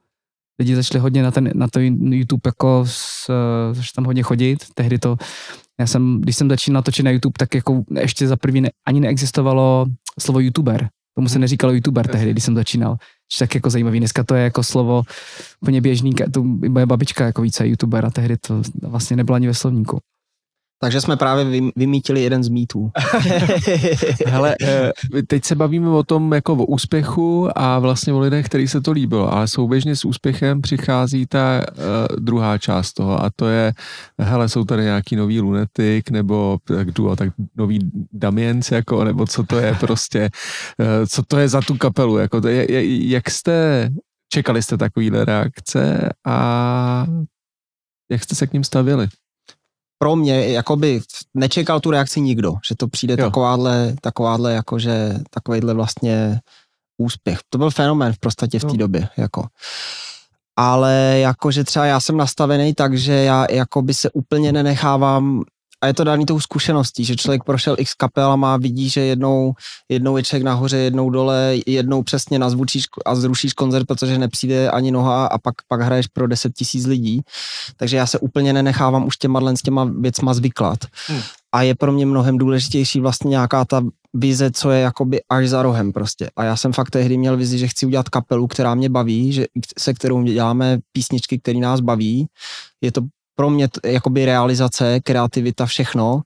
lidi začali hodně na ten na to YouTube jako s, začali tam hodně chodit, tehdy to, já jsem, když jsem začínal točit na YouTube, tak jako ještě za první ne, ani neexistovalo slovo YouTuber, tomu se neříkalo YouTuber tehdy, když jsem začínal, tak jako zajímavý, dneska to je jako slovo úplně běžný, to moje babička jako více YouTuber a tehdy to vlastně nebylo ani ve slovníku. Takže jsme právě vym- vymítili jeden z mýtů. <laughs> Hele, eh, teď se bavíme o tom jako o úspěchu a vlastně o lidech, který se to líbilo, ale souběžně s úspěchem přichází ta uh, druhá část toho a to je, hele, jsou tady nějaký nový lunetik nebo tak duo, tak nový Damiens, jako, nebo co to je <laughs> prostě, uh, co to je za tu kapelu, jako to je, je, jak jste, čekali jste takovýhle reakce a jak jste se k ním stavili? Pro mě, jakoby nečekal tu reakci nikdo, že to přijde Jo. takováhle, takováhle jakože, takovejhle vlastně úspěch. To byl fenomén v podstatě v té Jo. době, jako. Ale jakože třeba já jsem nastavený tak, že já jakoby se úplně nenechávám a je to daný tou zkušeností, že člověk prošel x kapel a má vidí, že jednou, jednou je člověk nahoře, jednou dole, jednou přesně nazvučíš a zrušíš koncert, protože nepřijde ani noha a pak, pak hraješ pro 10 tisíc lidí. Takže já se úplně nenechávám už těma, s těma věcma zvyklat. Hmm. A je pro mě mnohem důležitější vlastně nějaká ta vize, co je jakoby až za rohem prostě. A já jsem fakt tehdy měl vizi, že chci udělat kapelu, která mě baví, že, se kterou děláme písničky, které nás baví. Je to pro mě t- jakoby realizace, kreativita, všechno.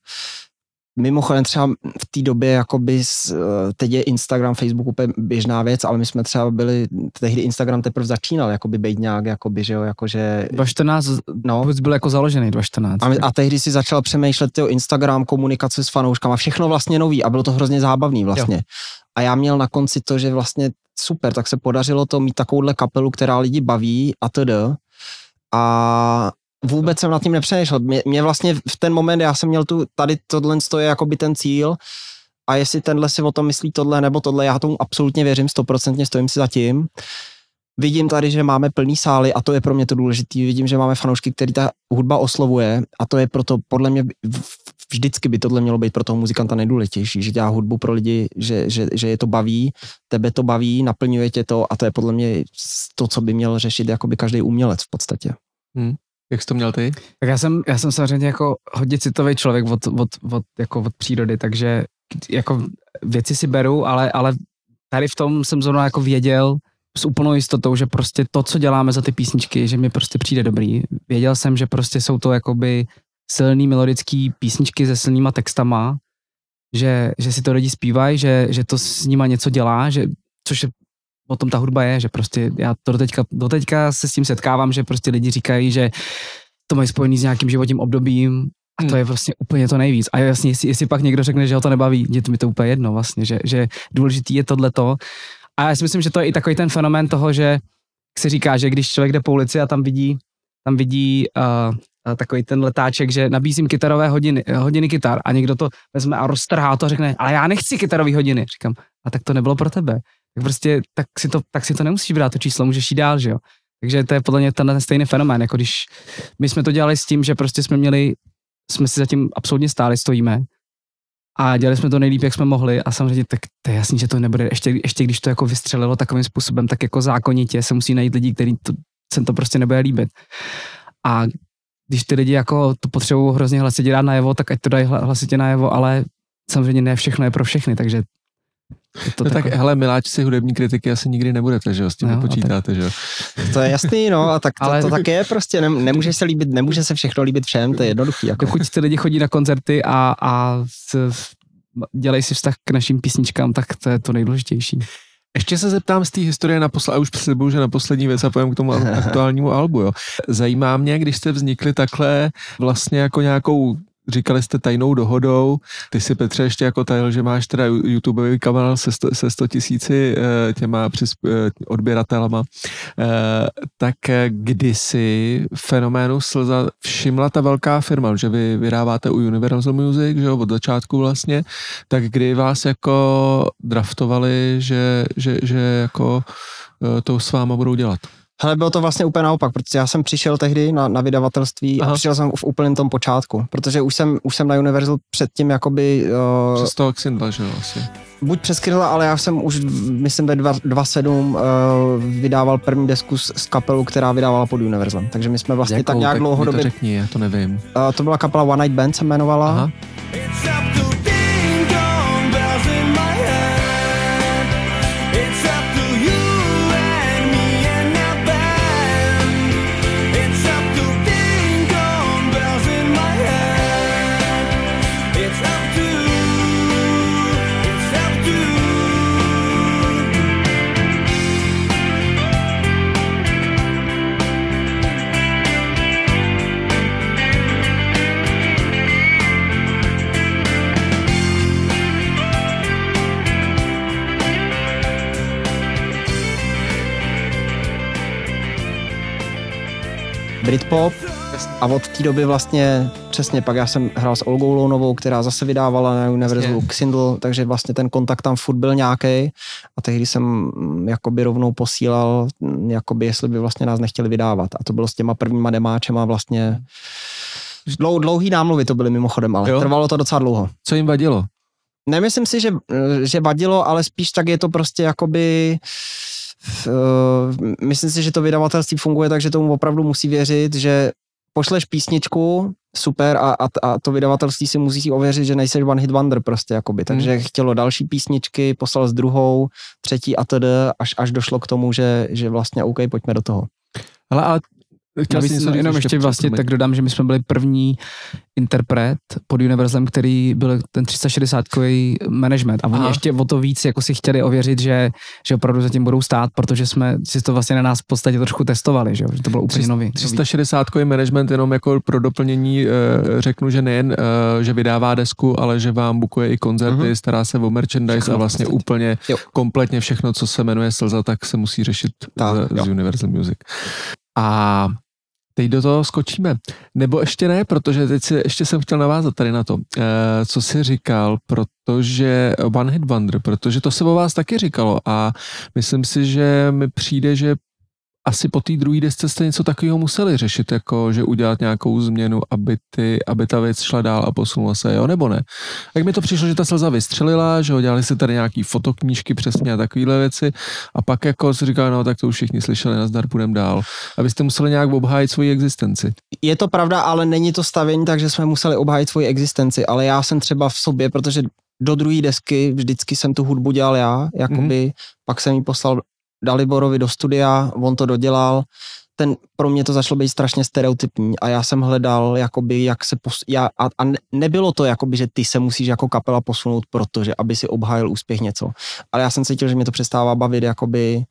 Mimochodem třeba v té době, jakoby, eh, teď je Instagram, Facebook úplně běžná věc, ale my jsme třeba byli, tehdy Instagram teprve začínal, jakoby být nějak, jakoby, že jo, jakože, 2014 no. vůbec byl jako založený 2014. A, my- a tehdy si začal přemýšlet tyjo, Instagram, komunikace s fanouškama, všechno vlastně nový a bylo to hrozně zábavný vlastně. Jo. A já měl na konci to, že vlastně super, tak se podařilo to mít takovouhle kapelu, která lidi baví a td. A vůbec jsem nad tím nepřemýšlel. Mě, mě vlastně v ten moment, já jsem měl tu, tady tohle je jakoby ten cíl a jestli tenhle si o tom myslí tohle nebo tohle, já tomu absolutně věřím, stoprocentně stojím si za tím. Vidím tady, že máme plný sály a to je pro mě to důležité. Vidím, že máme fanoušky, který ta hudba oslovuje a to je proto, podle mě, vždycky by tohle mělo být pro toho muzikanta nejdůležitější, že dělá hudbu pro lidi, že, že, že je to baví, tebe to baví, naplňuje tě to a to je podle mě to, co by měl řešit jakoby každý umělec v podstatě. Jak jsi to měl ty? Tak já jsem, já jsem samozřejmě jako hodně citový člověk od, od, od, jako od přírody, takže jako věci si beru, ale, ale tady v tom jsem zrovna jako věděl s úplnou jistotou, že prostě to, co děláme za ty písničky, že mi prostě přijde dobrý. Věděl jsem, že prostě jsou to jakoby silný melodický písničky se silnýma textama, že, že si to lidi zpívají, že, že to s nima něco dělá, že, což je, o tom ta hudba je, že prostě já to doteďka, doteďka se s tím setkávám, že prostě lidi říkají, že to mají spojený s nějakým životním obdobím a to Hmm. je vlastně úplně to nejvíc. A jasně, jestli, jestli pak někdo řekne, že ho to nebaví, je to mi to úplně jedno vlastně, že, že důležitý je tohleto. A já si myslím, že to je i takový ten fenomén toho, že se říká, že když člověk jde po ulici a tam vidí, tam vidí uh, takový ten letáček, že nabízím kytarové hodiny, hodiny kytar a někdo to vezme a roztrhá to a řekne, ale já nechci kytarové hodiny. Říkám, a tak to nebylo pro tebe. Tak prostě, tak si to, tak si to nemusíš brát, to číslo můžeš jít dál, že jo. Takže to je podle mě ten stejný fenomén, jako když my jsme to dělali s tím, že prostě jsme měli, jsme si zatím absolutně stáli, stojíme a dělali jsme to nejlíp, jak jsme mohli a samozřejmě tak to je jasný, že to nebude, ještě, ještě když to jako vystřelilo takovým způsobem, tak jako zákonitě se musí najít lidi, který to, se to prostě nebude líbit. A když ty lidi jako to potřebují hrozně hlasitě dát najevo, tak ať to dají hla- hlasitě najevo, ale samozřejmě ne všechno je pro všechny, takže to No tak hele, miláčci hudební kritiky asi nikdy nebudete, že jo, s tím No, a nepočítáte, že jo. To je jasný, no, a tak to, Ale- to tak je prostě, nem, nemůže se líbit, nemůže se všechno líbit všem, to je jednoduchý. Jako. dokud ty lidi chodí na koncerty a, a dělají si vztah k našim písničkám, tak to je to nejdůležitější. Ještě se zeptám z té historie na posle, a už slibuju, že na poslední věc a povím k tomu aktuálnímu albu. Jo. Zajímá mě, když jste vznikli takhle vlastně jako nějakou Říkali jste tajnou dohodou, ty si Petře ještě jako tajil, že máš teda YouTubeový kanál se 100, se 100 tisíci eh, těma přes, eh, odběratelama, eh, tak eh, kdysi fenoménu Slza všimla ta velká firma, že vy vydáváte u Universal Music, že jo, od začátku vlastně, tak kdy vás jako draftovali, že, že, že jako to s váma budou dělat? Hele, bylo to vlastně úplně naopak, protože já jsem přišel tehdy na, na vydavatelství Aha. a přišel jsem v úplném tom počátku, protože už jsem, už jsem na Universal předtím jakoby, uh, Přes toho Xindla, že jo, asi. buď přes Kryla, ale já jsem už, myslím, ve 2.7 uh, vydával první desku s, s kapelou, která vydávala pod Universal. Takže my jsme vlastně tak nějak mi dlouhodobě, to řekni, já to nevím. uh, to byla kapela One Night Band se jmenovala. Aha. Britpop a od té doby vlastně přesně pak já jsem hrál s Olgou Lounovou, která zase vydávala na Jasně. Xindl, takže vlastně ten kontakt tam furt byl nějaký a tehdy jsem mm, jakoby rovnou posílal, mm, jakoby jestli by vlastně nás nechtěli vydávat a to bylo s těma prvníma demáčema vlastně Dlou, dlouhý námluvy to byly mimochodem, ale jo? trvalo to docela dlouho. Co jim vadilo? Nemyslím si, že, že vadilo, ale spíš tak je to prostě jakoby uh, myslím si, že to vydavatelství funguje tak, že tomu opravdu musí věřit, že pošleš písničku, super, a, a, a to vydavatelství si musí ověřit, že nejseš one hit wonder prostě, jakoby. Takže Hmm. chtělo další písničky, poslal s druhou, třetí a td, až, až došlo k tomu, že, že vlastně OK, pojďme do toho. Ale, ale chtěl něco říct jenom ještě vlastně tak dodám, že my jsme byli první interpret pod Universalem, který byl ten 360-kový management a oni Aha. ještě o to víc jako si chtěli ověřit, že, že opravdu zatím budou stát, protože jsme si to vlastně na nás v podstatě trošku testovali, že, jo, že to bylo úplně nový. nový. 360 management jenom jako pro doplnění eh, řeknu, že nejen, eh, že vydává desku, ale že vám bukuje i koncerty, Mhm. stará se o merchandise Všechno a vlastně úplně Jo. kompletně všechno, co se jmenuje Slza, tak se musí řešit Tak, z, jo. z Universal Music. A teď do toho skočíme. Nebo ještě ne, protože teď si, ještě jsem chtěl navázat tady na to, eh, co jsi říkal, protože One Hit Wonder, protože to se o vás taky říkalo a myslím si, že mi přijde, že asi po té druhé desce jste něco takového museli řešit, jako že udělat nějakou změnu, aby, ty, aby ta věc šla dál a posunula se, jo, nebo ne? Jak mi to přišlo, že ta slza vystřelila, že ho dělali se tady nějaký fotoknížky přesně a takovéhle věci a pak jako si říkal, no tak to už všichni slyšeli, nazdar, půjdem dál. A vy jste museli nějak obhájit svoji existenci. Je to pravda, ale není to stavění, takže jsme museli obhájit svoji existenci, ale já jsem třeba v sobě, protože do druhé desky vždycky jsem tu hudbu dělal já, jakoby, mm. pak jsem ji poslal Daliborovi do studia, on to dodělal, ten, pro mě to začalo být strašně stereotypní a já jsem hledal, jakoby, jak se pos, já, a, a ne- nebylo to, jakoby, že ty se musíš jako kapela posunout, protože, aby si obhájil úspěch něco. Ale já jsem cítil, že mě to přestává bavit, jakoby,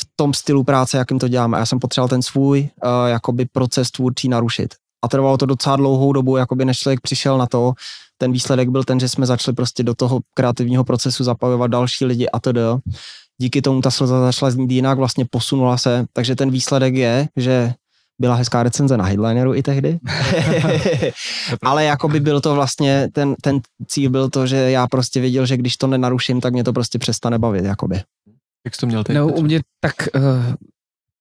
v tom stylu práce, jakým to děláme. Já jsem potřeboval ten svůj uh, jakoby proces tvůrčí narušit. A trvalo to docela dlouhou dobu, jakoby než člověk přišel na to. Ten výsledek byl ten, že jsme začali prostě do toho kreativního procesu zapojovat další lidi a td. Díky tomu ta slza začala znít jinak, vlastně posunula se, takže ten výsledek je, že byla hezká recenze na Headlineru i tehdy. <laughs> Ale jakoby byl to vlastně, ten, ten cíl byl to, že já prostě věděl, že když to nenaruším, tak mě to prostě přestane bavit, jakoby. Jak jsi to měl teď? No, u mě tak uh,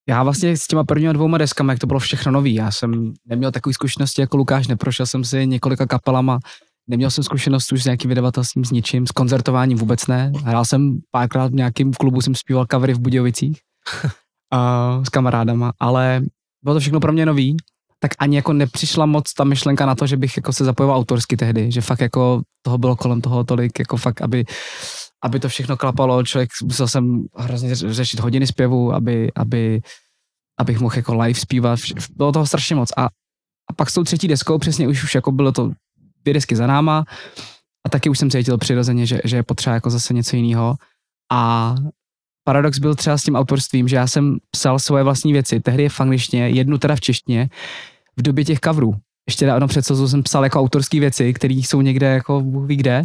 já vlastně s těma prvníma dvouma deskami, jak to bylo všechno nový, já jsem neměl takový zkušenosti jako Lukáš, neprošel jsem si několika kapelama, neměl jsem zkušenost už s nějakým vydavatelstvím, s ničím, s koncertováním vůbec ne. Hrál jsem párkrát v nějakém klubu, jsem zpíval covery v Budějovicích <laughs> uh, s kamarádama, ale bylo to všechno pro mě nový, tak ani jako nepřišla moc ta myšlenka na to, že bych jako se zapojoval autorsky tehdy, že fakt jako toho bylo kolem toho tolik, jako fakt, aby aby to všechno klapalo, člověk musel jsem hrozně řešit hodiny zpěvu, aby, aby, abych mohl jako live zpívat, bylo toho strašně moc. A, a pak s tou třetí deskou přesně už, už jako bylo to dvě desky za náma. A taky už jsem cítil přirozeně, že, že je potřeba jako zase něco jiného. A paradox byl třeba s tím autorstvím, že já jsem psal svoje vlastní věci, tehdy je v angličtině, jednu teda v češtině, v době těch coverů. Ještě dávno před jsem psal jako autorské věci, které jsou někde jako Bůh ví kde,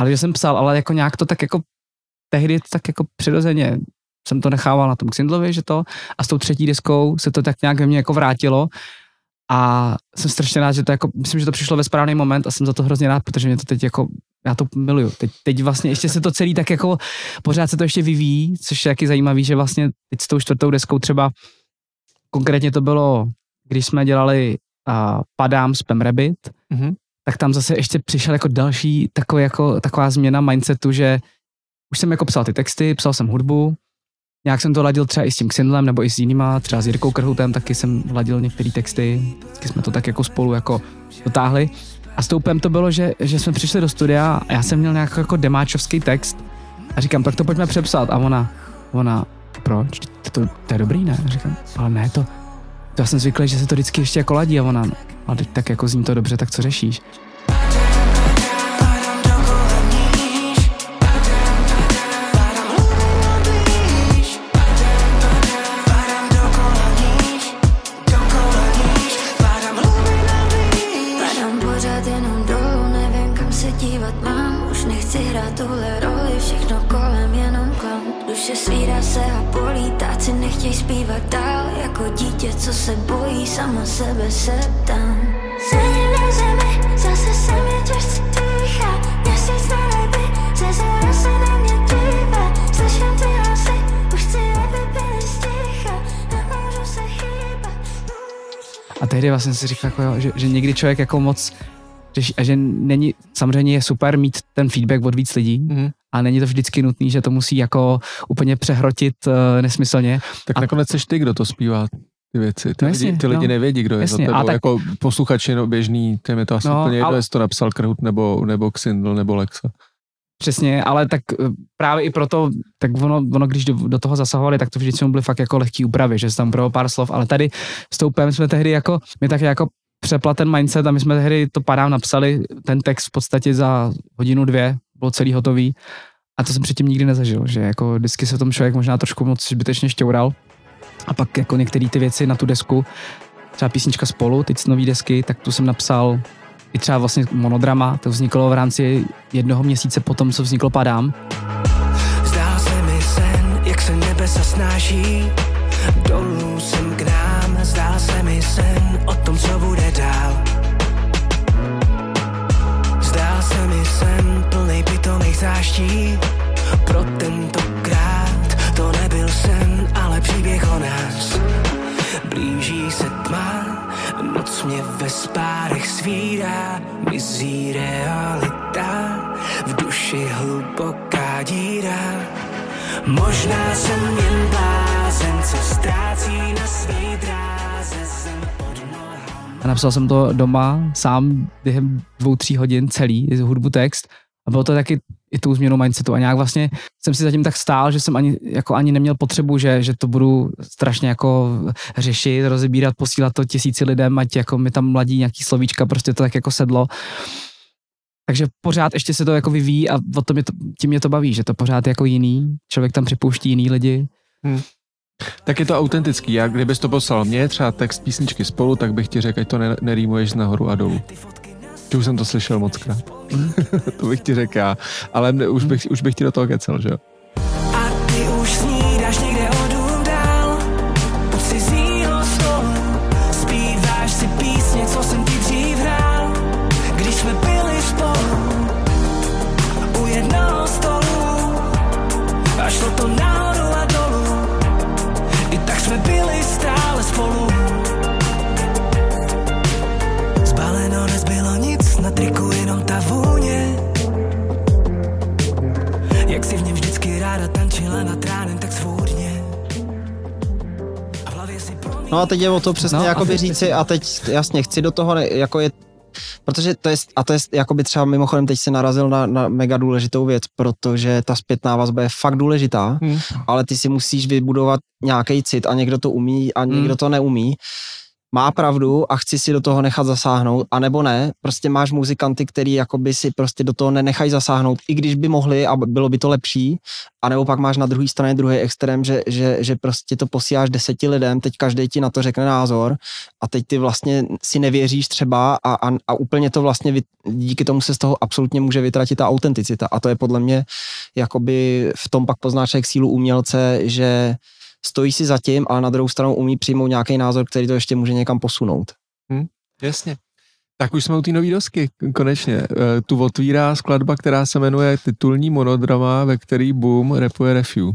ale že jsem psal, ale jako nějak to tak jako tehdy tak jako přirozeně. Jsem to nechával na tom Xindlovi, že to a s tou třetí deskou se to tak nějak ve mně jako vrátilo a jsem strašně rád, že to jako, myslím, že to přišlo ve správný moment a jsem za to hrozně rád, protože mě to teď jako, já to miluju. Teď, teď vlastně ještě se to celý tak jako, pořád se to ještě vyvíjí, což je taky zajímavý, že vlastně teď s tou čtvrtou deskou třeba, konkrétně to bylo, když jsme dělali uh, Padám s Pem Rabbit, Mhm. tak tam zase ještě přišel jako další takový, jako, taková změna mindsetu, že už jsem jako psal ty texty, psal jsem hudbu, nějak jsem to ladil třeba i s tím Xindlem nebo i s jinýma, třeba s Jirkou Krhutem taky jsem ladil některé texty, vždycky jsme to tak jako spolu jako dotáhli. A s Toupem to bylo, že, že jsme přišli do studia a já jsem měl nějaký jako demáčovský text a říkám, tak to pojďme přepsat a ona, ona, proč? To, to, to je dobrý, ne? A říkám, ale ne, to, to já jsem zvyklý, že se to vždycky ještě jako ladí a ona, ale tak jako zní to dobře, tak co řešíš? Se bojí, sama sebe se ptám Sedím na zemi, zase se mi těžce dýchá Měsíc na nebi, ze zora se na mě dívá Slyším ty hlasy, už chci, aby byly sticha Nemůžu se hýbat A tehdy vlastně si říkal, jako, jo, že, že někdy člověk jako moc řeší, a že není, samozřejmě je super mít ten feedback od víc lidí, Mhm. a není to vždycky nutný, že to musí jako úplně přehrotit uh, nesmyslně. Tak A- nakonec seš ty, kdo to zpívá. Ty věci. Ty, No jasně, lidi, ty lidi no. nevědí, kdo je Jasně, za tebou. tak- Jako posluchači no, běžný, těm je to asi No, úplně jedno, ale- jestli to napsal Krhut nebo, nebo Xindl nebo Lexa. Přesně, ale tak eh, právě i proto, tak ono, ono když do, do toho zasahovali, tak to vždycky byly fakt jako lehký úpravy, že se tam upravilo pár slov, ale tady s tou PM jsme tehdy jako, my tak jako přepla ten mindset a my jsme tehdy to padám napsali, ten text v podstatě za hodinu dvě, byl celý hotový a to jsem předtím nikdy nezažil, že jako vždycky se v tom člověk možná trošku moc zbytečně šťoural a pak jako některé ty věci na tu desku, třeba písnička spolu, teď z nový desky, tak tu jsem napsal i třeba vlastně monodrama, to vzniklo v rámci jednoho měsíce potom, co vzniklo Padám. Zdá se mi sen, jak se nebesa snáší Dolů sem napsal jsem to doma sám během dvou, tří hodin celý, je hudbu text. A bylo to taky i tou změnou mindsetu. A nějak vlastně jsem si zatím tak stál, že jsem ani, jako ani neměl potřebu, že, že to budu strašně jako řešit, rozebírat, posílat to tisíci lidem, ať jako mi tam mladí nějaký slovíčka, prostě to tak jako sedlo. Takže pořád ještě se to jako vyvíjí a o tom mě to, tím mě to baví, že to pořád je jako jiný. Člověk tam připouští jiný lidi. Tak je to autentický. Já kdybys to poslal mě, třeba text písničky spolu, tak bych ti řekl, ať to ne, nerýmuješ nahoru a dolů. Že už jsem to slyšel moc krát. <laughs> to bych ti řekl já. Ale už bych, už bych ti do toho kecel, že jo? A ty už snídáš No a teď je o to přesně No, a jakoby teď- říci a teď jasně chci do toho, jako je, protože to je, a to je jakoby třeba mimochodem teď se narazil na, na mega důležitou věc, protože ta zpětná vazba je fakt důležitá, Hmm. ale ty si musíš vybudovat nějaký cit a někdo to umí a někdo to neumí. Má pravdu a chci si do toho nechat zasáhnout, anebo ne, prostě máš muzikanty, který jakoby si prostě do toho nenechají zasáhnout, i když by mohli a bylo by to lepší, anebo pak máš na druhé straně druhý extrém, že, že, že prostě to posíláš deseti lidem, teď každý ti na to řekne názor a teď ty vlastně si nevěříš třeba a, a, a úplně to vlastně vy, díky tomu se z toho absolutně může vytratit ta autenticita. A to je podle mě jakoby v tom pak pozná člověk sílu umělce, že stojí si za tím, ale na druhou stranu umí přijmout nějaký názor, který to ještě může někam posunout. Jasně. Tak už jsme u té nové dosky, konečně. Eh, Tu otvírá skladba, která se jmenuje titulní monodrama, ve který Boom repuje Refu.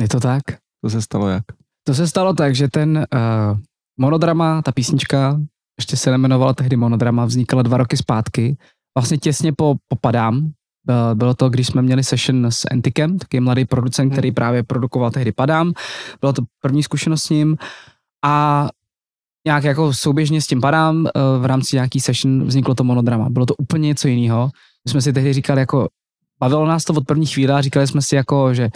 Je to tak? To se stalo jak? To se stalo tak, že ten uh, monodrama, ta písnička, ještě se nemenovala tehdy monodrama, vznikala dva roky zpátky, vlastně těsně po, po Padám. Eh, Bylo to, když jsme měli session s Antikem, taky mladý producent, který právě produkoval tehdy Padám. Bylo to první zkušenost s ním a nějak jako souběžně s tím Padám eh, v rámci nějaký session vzniklo to monodrama. Bylo to úplně něco jiného. My jsme si tehdy říkali jako, bavilo nás to od první chvíle a říkali jsme si jako, že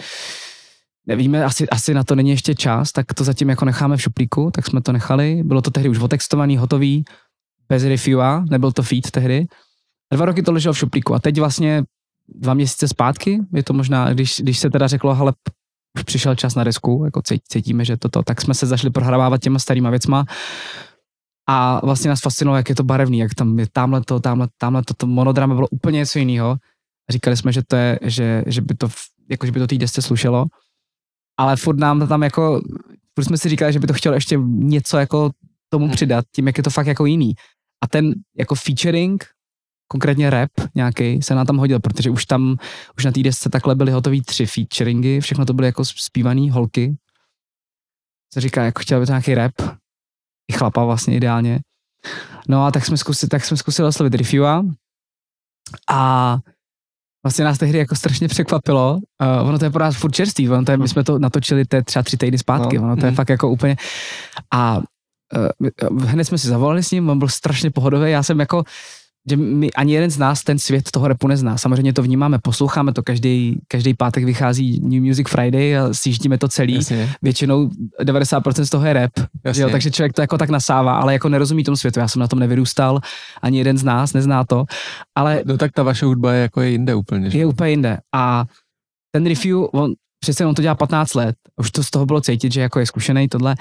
nevíme, asi, asi na to není ještě čas, tak to zatím jako necháme v šuplíku, tak jsme to nechali. Bylo to tehdy už otextovaný, hotový, bez reviewa, nebyl to feed tehdy. A dva roky to leželo v šuplíku a teď vlastně dva měsíce zpátky, je to možná, když, když se teda řeklo, ale už přišel čas na desku, jako cít- cítíme, že toto, tak jsme se zašli prohrávávat těma starýma věcma a vlastně nás fascinovalo, jak je to barevný, jak tam je tamhle to, tamhle, tamhle to, to monodrama bylo úplně něco jiného. Říkali jsme, že to je, že, že by to, jako, že by to té desce slušelo ale furt nám to tam jako, furt jsme si říkali, že by to chtělo ještě něco jako tomu Hmm. přidat, tím, jak je to fakt jako jiný. A ten jako featuring, konkrétně rap nějaký, se nám tam hodil, protože už tam, už na té desce takhle byly hotový tři featuringy, všechno to byly jako zpívaný holky. Se říká, jako chtěl by to nějaký rap, i chlapa vlastně ideálně. No a tak jsme zkusili, tak jsme zkusili oslovit Rifua a vlastně nás tehdy jako strašně překvapilo. Uh, ono to je pro nás furt čerstvý, ono to je, my jsme to natočili te třeba tři týdny zpátky, no. ono to je Mm. fakt jako úplně... A uh, hned jsme si zavolali s ním, on byl strašně pohodový, já jsem jako že my, ani jeden z nás ten svět toho repu nezná. Samozřejmě to vnímáme, posloucháme to, každý, každý pátek vychází New Music Friday a sjíždíme to celý. Jasně. Většinou 90% z toho je rap, Jasně. jo, takže člověk to jako tak nasává, ale jako nerozumí tomu světu. Já jsem na tom nevyrůstal, ani jeden z nás nezná to, ale No tak ta vaše hudba je jako je jinde úplně, že? je úplně jinde. A ten review, on přece on to dělá 15 let, už to z toho bylo cítit, že jako je zkušený tohle.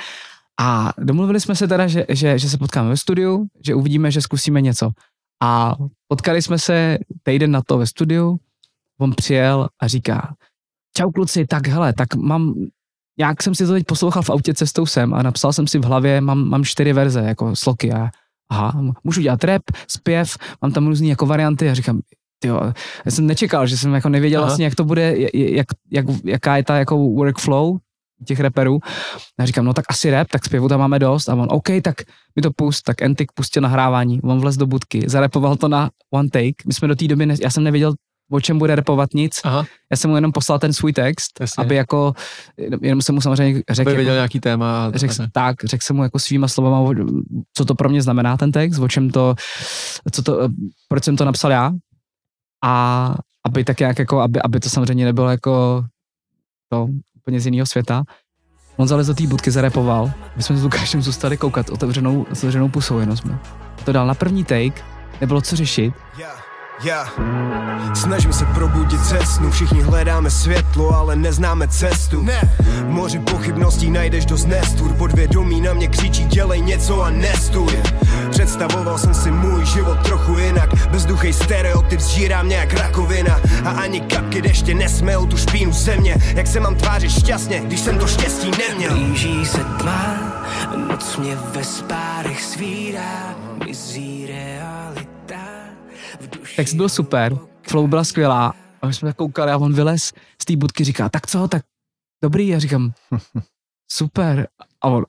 A domluvili jsme se teda, že, že, že se potkáme ve studiu, že uvidíme, že zkusíme něco. A potkali jsme se týden na to ve studiu, on přijel a říká, čau kluci, tak hele, tak mám, jak jsem si to teď poslouchal v autě cestou sem a napsal jsem si v hlavě, mám, mám čtyři verze, jako sloky. A aha, můžu dělat rap, zpěv, mám tam různé jako varianty. A říkám, jo, já jsem nečekal, že jsem jako nevěděl Aha. vlastně, jak to bude, jak, jak, jaká je ta jako workflow těch rapperů. A říkám, no tak asi rap, tak zpěvu tam máme dost. A on, OK, tak mi to pust, tak Entik pustil nahrávání, on vlez do budky, zarepoval to na one take. My jsme do té doby, ne, já jsem nevěděl, o čem bude repovat nic. Aha, Já jsem mu jenom poslal ten svůj text, Jasně. aby jako, jenom jsem mu samozřejmě řekl, aby věděl jako, nějaký téma. řek, tak, řekl jsem mu jako svýma slovama, co to pro mě znamená ten text, o čem to, co to, proč jsem to napsal já a aby tak nějak jako, aby, aby to samozřejmě nebylo jako to úplně z jiného světa. On zalez do té budky, zarepoval, my jsme s Lukášem zůstali koukat otevřenou, otevřenou pusou, jenom jsme. To dal na první take, nebylo co řešit, Yeah, yeah. Snažím se probudit cestu, všichni hledáme světlo, ale neznáme cestu. Ne. V moři pochybností najdeš dost nestur, podvědomí na mě křičí, dělej něco a nestůj. Představoval jsem si můj život trochu jinak, bezduchej stereotyp zžírá mě jak rakovina. A ani kapky deště nesmejou tu špínu ze mě, jak se mám tvářit šťastně, když jsem to štěstí neměl. Blíží se tma, noc mě ve spárech svírá, mizí realita. V duši. Text byl super, flow byla skvělá. A my jsme tak koukali a on vylez z té budky, říká, tak co, tak dobrý, já říkám, <laughs> super. A on,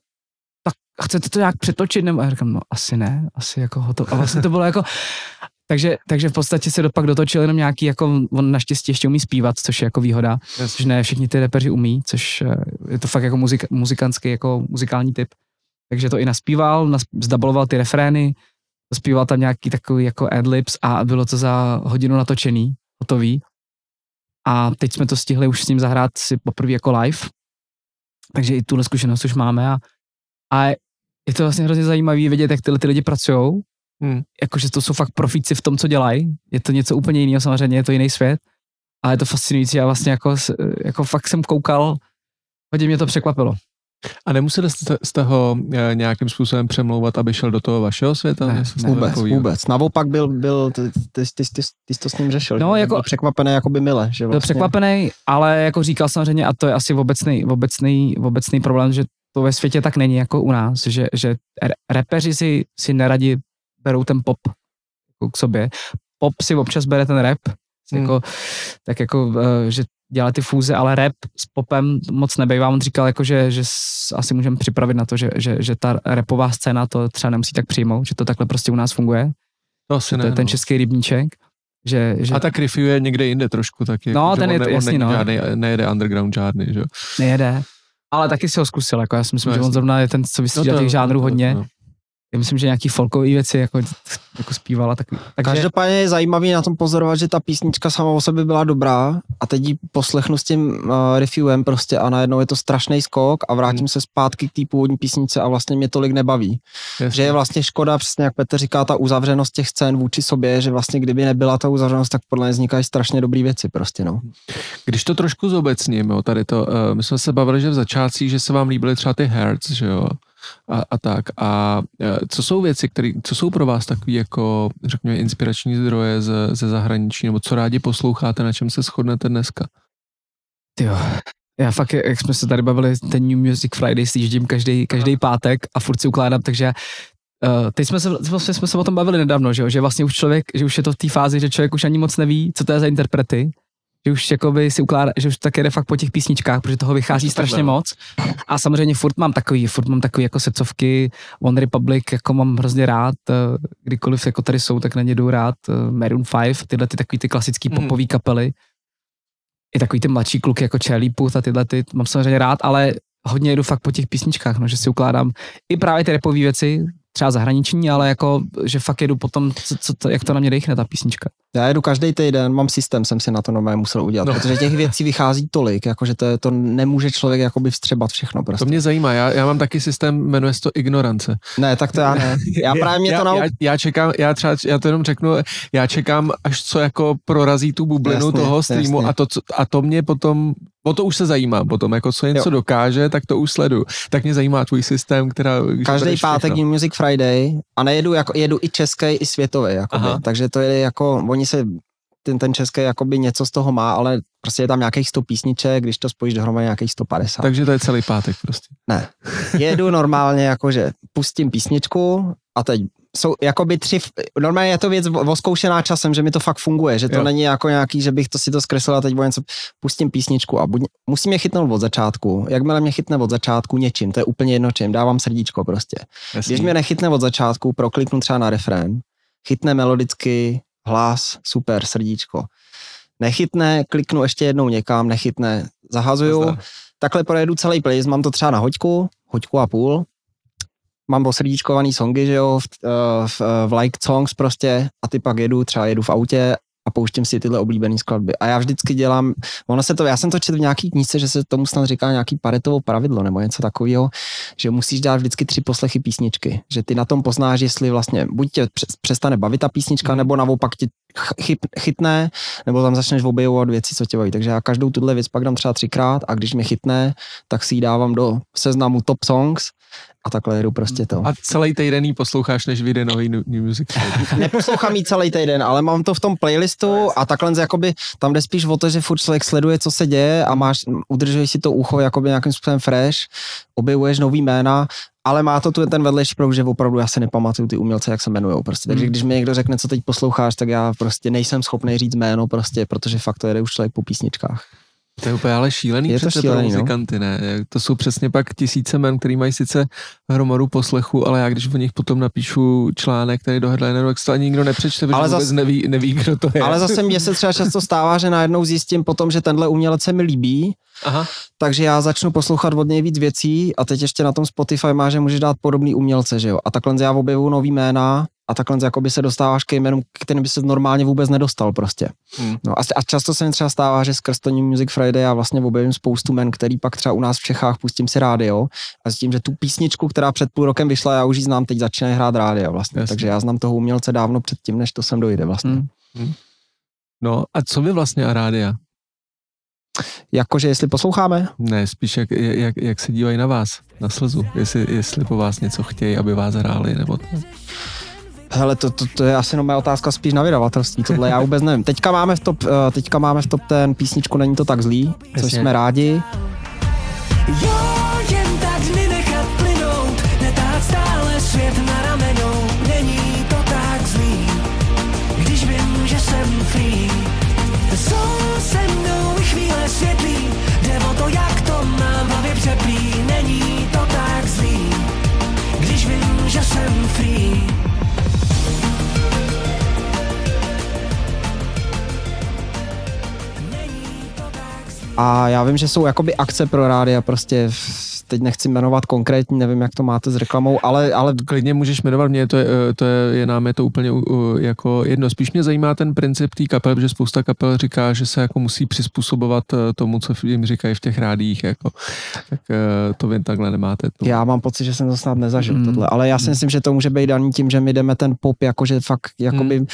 tak chcete to nějak přetočit, nebo a já říkám, no asi ne, asi jako hotovo. A vlastně to bylo jako, takže, takže v podstatě se pak dotočil jenom nějaký, jako on naštěstí ještě umí zpívat, což je jako výhoda, což ne všichni ty repeři umí, což eh, je to fakt jako muzik, muzikantský, jako muzikální typ. Takže to i naspíval, nas, zdaboloval ty refrény, zpíval tam nějaký takový jako adlibs a bylo to za hodinu natočený, hotový. A teď jsme to stihli už s ním zahrát si poprvé jako live, takže i tuhle zkušenost už máme a, a je to vlastně hrozně zajímavé vidět, jak tyhle ty lidi pracují, Hmm. jakože to jsou fakt profíci v tom, co dělají, je to něco úplně jiného, samozřejmě je to jiný svět, ale je to fascinující a vlastně jako, jako fakt jsem koukal, hodně mě to překvapilo. A nemuseli jste, jste ho eh, nějakým způsobem přemlouvat, aby šel do toho vašeho světa? Ne, ne, Vůbec, takovýho? vůbec. Naopak byl, byl ty, ty, ty, ty, ty, ty jsi to s ním řešil, No, že? jako- byl překvapený jakoby mile, že Byl vlastně, překvapený, ale jako říkal samozřejmě, a to je asi obecný, obecný, obecný problém, že to ve světě tak není jako u nás, že, že re- repeři si, si neradi berou ten pop jako k sobě. Pop si občas bere ten rap, Hmm. jako, tak jako, eh, že dělá ty fúze, ale rap s popem moc nebejvá. On říkal, jako, že, že asi můžeme připravit na to, že, že, že ta repová scéna to třeba nemusí tak přijmout, že to takhle prostě u nás funguje. To asi To ne, je ten no. český rybníček. Že, že A tak Riffy je někde jinde trošku taky. No, že ten on je- on jasný, není no. Žádný, nejede underground žádný, že nejede. Ale taky si ho zkusil, jako já si myslím, No, že on zrovna je ten, co vystřídal to- těch žánrů to- hodně. no. Já myslím, že nějaký folkové věci jako, jako zpívala. Tak, takže Každopádně je zajímavý na tom pozorovat, že ta písnička sama o sobě byla dobrá a teď ji poslechnu s tím uh, reviewem prostě a najednou je to strašný skok a vrátím Hmm. se zpátky k té původní písničce a vlastně mě tolik nebaví. Jasně. Že je vlastně škoda, přesně jak Petr říká, ta uzavřenost těch scén vůči sobě, že vlastně kdyby nebyla ta uzavřenost, tak podle mě vznikají strašně dobré věci prostě, no. Když to trošku zobecním, jo, tady to, uh, my jsme se bavili, že v začátcích, že se vám líbily třeba ty hertz, že jo, a, a tak. A uh, co jsou věci, které, co jsou pro vás takový jako, řekněme, inspirační zdroje ze, ze zahraničí, nebo co rádi posloucháte, na čem se shodnete dneska? jo. Já fakt, jak jsme se tady bavili, ten New Music Friday sjíždím každý, každý pátek a furt si ukládám, takže Uh, teď jsme se, vlastně jsme se o tom bavili nedávno, že, jo? že vlastně už člověk, že už je to v té fázi, že člověk už ani moc neví, co to je za interprety, že už jakoby si ukládá, že už tak jede fakt po těch písničkách, protože toho vychází to strašně takhle, no. moc. A samozřejmě furt mám takový, furt mám takový jako secovky, One Republic jako mám hrozně rád, eh, kdykoliv jako tady jsou, tak na ně jdu rád, eh, Maroon 5, tyhle ty takový ty klasický Mhm. popové kapely. I takový ty mladší kluky jako Charlie Puth a tyhle ty mám samozřejmě rád, ale hodně jedu fakt po těch písničkách, no, že si ukládám i právě ty repové věci, třeba zahraniční, ale jako, že fakt jedu potom, co, co, jak to na mě dechne ta písnička. Já jedu každý týden, mám systém, jsem si na to normálně musel udělat, No. protože těch věcí vychází tolik, jakože to, to nemůže člověk jakoby vstřebat všechno prostě. To mě zajímá, já, já mám taky systém, jmenuje se to ignorance. Ne, tak to já ne. Já <laughs> právě mě já, to nau... já, já, čekám, já třeba, já to jenom řeknu, já čekám, až co jako prorazí tu bublinu Jasně, toho streamu jasně. a to, a to mě potom, o to už se zajímám potom, jako co něco Jo. dokáže, tak to už sledu. Tak mě zajímá tvůj systém, která... že Každý pátek. New Music Friday a nejedu jako, jedu i český, i světový, jakoby. Aha. takže to je jako, oni se, ten, ten český jakoby něco z toho má, ale prostě je tam nějakých 100 písniček, když to spojíš dohromady nějakých 150. Takže to je celý pátek prostě. Ne. Jedu normálně jakože pustím písničku a teď jsou jakoby tři, normálně je to věc vo- oskoušená časem, že mi to fakt funguje, že to Jo. jo. není jako nějaký, že bych to si to zkreslil a teď o něco pustím písničku a buď, musím je chytnout od začátku. Jakmile mě chytne od začátku něčím, to je úplně jedno čím, dávám srdíčko prostě. Jasný. Když mě nechytne od začátku, prokliknu třeba na refrén, chytne melodicky, hlas, super, srdíčko. Nechytne, kliknu ještě jednou někam, nechytne, zahazuju, Nazdar. takhle projedu celý playlist, mám to třeba na hoďku, hoďku a půl, mám osrdíčkovaný songy, že jo, v, eh, v, eh, v like songs prostě a ty pak jedu, třeba jedu v autě a pouštím si tyhle oblíbené skladby. A já vždycky dělám, ono se to, já jsem to četl v nějaký knížce, že se tomu snad říká nějaký paretovo pravidlo nebo něco takového, že musíš dát vždycky tři poslechy písničky, že ty na tom poznáš, jestli vlastně buď tě přes- přestane bavit ta písnička, nebo naopak ti ch- chyb, chytne, nebo tam začneš objevovat věci, co tě baví. Takže já každou tuhle věc pak dám třeba třikrát a když mě chytne, tak si ji dávám do seznamu top songs a takhle jedu prostě to. A celý týden jí posloucháš, než vyjde nový New New Music. <laughs> Neposlouchám ji celý týden, ale mám to v tom playlistu a takhle jakoby, tam jde spíš o to, že furt člověk sleduje, co se děje a máš, udržuješ si to ucho jakoby nějakým způsobem fresh, objevuješ nový jména, ale má to tu ten vedlejší proud, že opravdu já si nepamatuju ty umělce, jak se jmenují prostě. Takže Hmm. když mi někdo řekne, co teď posloucháš, tak já prostě nejsem schopný říct jméno prostě, protože fakt to jede už člověk po písničkách. To je úplně ale šílený Je to přece šílený, pro no. muzikanty, ne? To jsou přesně pak tisíce men, který mají sice hromadu poslechu, ale já když o nich potom napíšu článek, který do headlineru, to ani nikdo nepřečte, protože Ale vůbec zas- neví, neví, kdo to je. Ale zase mně se třeba často stává, že najednou zjistím potom, že tenhle umělec se mi líbí, Aha. takže já začnu poslouchat od něj víc věcí a teď ještě na tom Spotify má, že můžeš dát podobný umělce, že jo. A takhle já objevuju nový jména a takhle jakoby se dostáváš ke jménům, kterým by se normálně vůbec nedostal prostě. Hmm. No a, a, často se mi třeba stává, že skrz to New Music Friday já vlastně objevím spoustu men, který pak třeba u nás v Čechách pustím si rádio a s tím, že tu písničku, která před půl rokem vyšla, já už ji znám, teď začínají hrát rádio vlastně. Jasně. Takže já znám toho umělce dávno předtím, než to sem dojde vlastně. Hmm. No a co vy vlastně a rádia? Jakože jestli posloucháme, Ne, spíš jak, jak, jak se dívají na vás, na slzu, jestli, jestli po vás něco chtějí, aby vás hráli, nebo to. Hele, to, to, to je asi jenom moje otázka spíš na vydavatelství, tohle já vůbec nevím. Teďka máme v top, eh, teďka máme v top ten písničku Není to tak zlý, což Jasně. jsme rádi. Jo, A já vím, že jsou jakoby akce pro rádia, prostě teď nechci jmenovat konkrétní, nevím, jak to máte s reklamou, ale, ale Klidně můžeš jmenovat, mě to je, eh, to je, je nám je to úplně jako jedno. Spíš mě zajímá ten princip té kapel, protože spousta kapel říká, že se jako musí přizpůsobovat eh, tomu, co jim říkají v těch rádích, jako. Tak eh, to vy takhle nemáte. To. já mám pocit, že jsem to snad nezažil Mm. tohle, ale já si myslím, že to může být daný tím, že my jdeme ten pop, jakože fakt, jakoby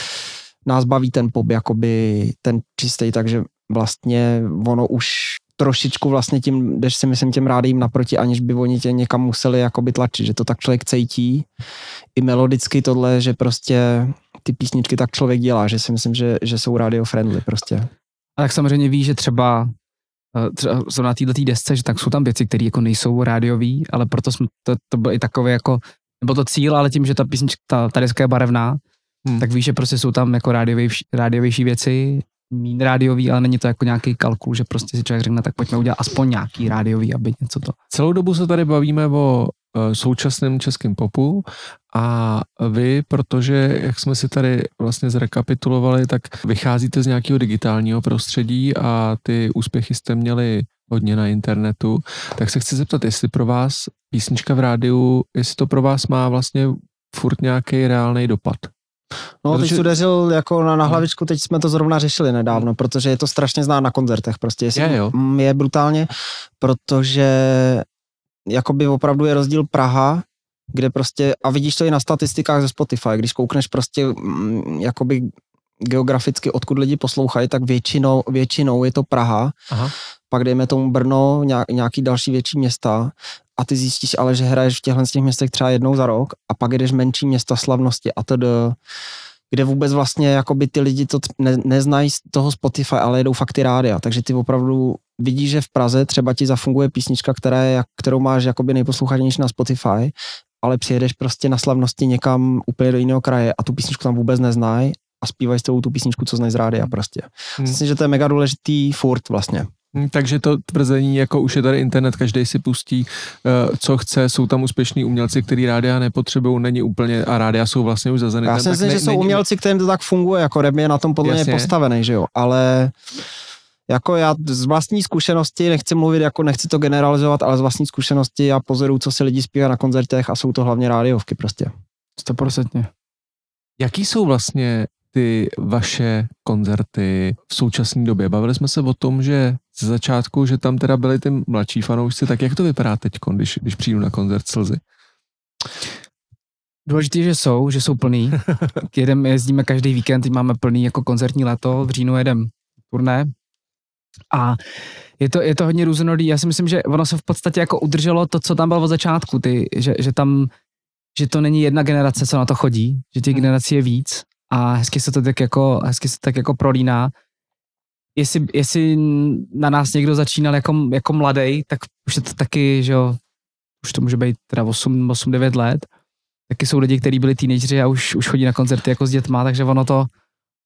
nás baví ten pop, jakoby ten čistý, takže vlastně ono už trošičku vlastně tím, jdeš si myslím těm rádím naproti, aniž by oni tě někam museli jakoby tlačit, že to tak člověk cítí, i melodicky tohle, že prostě ty písničky tak člověk dělá, že si myslím, že, že jsou radio friendly prostě. A tak samozřejmě ví, že třeba eh, třeba zrovna na této desce, že tak jsou tam věci, které jako nejsou rádiový, ale proto jsme, to, to byl i takový jako, nebo to cíl, ale tím, že ta písnička, ta, ta deska je barevná, Hmm. tak víš, že prostě jsou tam jako rádiovější věci mín rádiový, ale není to jako nějaký kalkul, že prostě si člověk řekne, tak pojďme udělat aspoň nějaký rádiový, aby něco to. Celou dobu se tady bavíme o e, současném českém popu a vy, protože, jak jsme si tady vlastně zrekapitulovali, tak vycházíte z nějakého digitálního prostředí a ty úspěchy jste měli hodně na internetu, tak se chci zeptat, jestli pro vás písnička v rádiu, jestli to pro vás má vlastně furt nějaký reálný dopad. No, Protože- teď udeřil jako na, na hlavičku, teď jsme to zrovna řešili nedávno, protože je to strašně znát na koncertech, prostě jestli, Je, jo. Mm, je brutálně, protože jakoby opravdu je rozdíl Praha, kde prostě, a vidíš to i na statistikách ze Spotify, když koukneš prostě mm, jakoby geograficky, odkud lidi poslouchají, tak většinou, většinou je to Praha, Aha. pak dejme tomu Brno, nějak- nějaký další větší města a ty zjistíš ale, že hraješ v těchto z těch městech třeba jednou za rok a pak jdeš menší města slavnosti a to kde vůbec vlastně jakoby ty lidi to ne, neznají z toho Spotify, ale jedou fakt ty rádia, takže ty opravdu vidíš, že v Praze třeba ti zafunguje písnička, která je, kterou máš jakoby nejposlouchanější na Spotify, ale přijedeš prostě na slavnosti někam úplně do jiného kraje a tu písničku tam vůbec neznají a zpívají s tou tu písničku, co znají z rádia prostě. Hmm. Myslím, že to je mega důležitý furt vlastně. Hm, Takže to tvrzení, jako už je tady internet, každý si pustí, eh, co chce, jsou tam úspěšní umělci, který rádia nepotřebují, není úplně, a rádia jsou vlastně už za Já si myslím, ne- že jsou není- umělci, kterým to tak funguje, jako rap je na tom podle mě postavený, že jo, ale jako já z vlastní zkušenosti, nechci mluvit, jako nechci to generalizovat, ale z vlastní zkušenosti já pozoruju, co si lidi zpívají na koncertech a jsou to hlavně rádiovky prostě. 100%. Jaký jsou vlastně ty vaše koncerty v současné době? Bavili jsme se o tom, že ze začátku, že tam teda byli ty mladší fanoušci, tak jak to vypadá teď, když, když přijdu na koncert Slzy? Důležité, že jsou, že jsou plný. <laughs> Jedem, jezdíme každý víkend, teď máme plný jako koncertní leto, v říjnu jedem turné. A je to, je to hodně různorodý. Já si myslím, že ono se v podstatě jako udrželo to, co tam bylo od začátku, ty, že, že tam, že to není jedna generace, co na to chodí, že těch generací je víc a hezky se to tak jako, hezky se to tak jako prolíná. Jestli, jestli na nás někdo začínal jako, jako mladý, tak už je to taky, že jo, už to může být teda 8, 8 9 let, taky jsou lidi, kteří byli teenageři a už, už chodí na koncerty jako s dětma, takže ono to,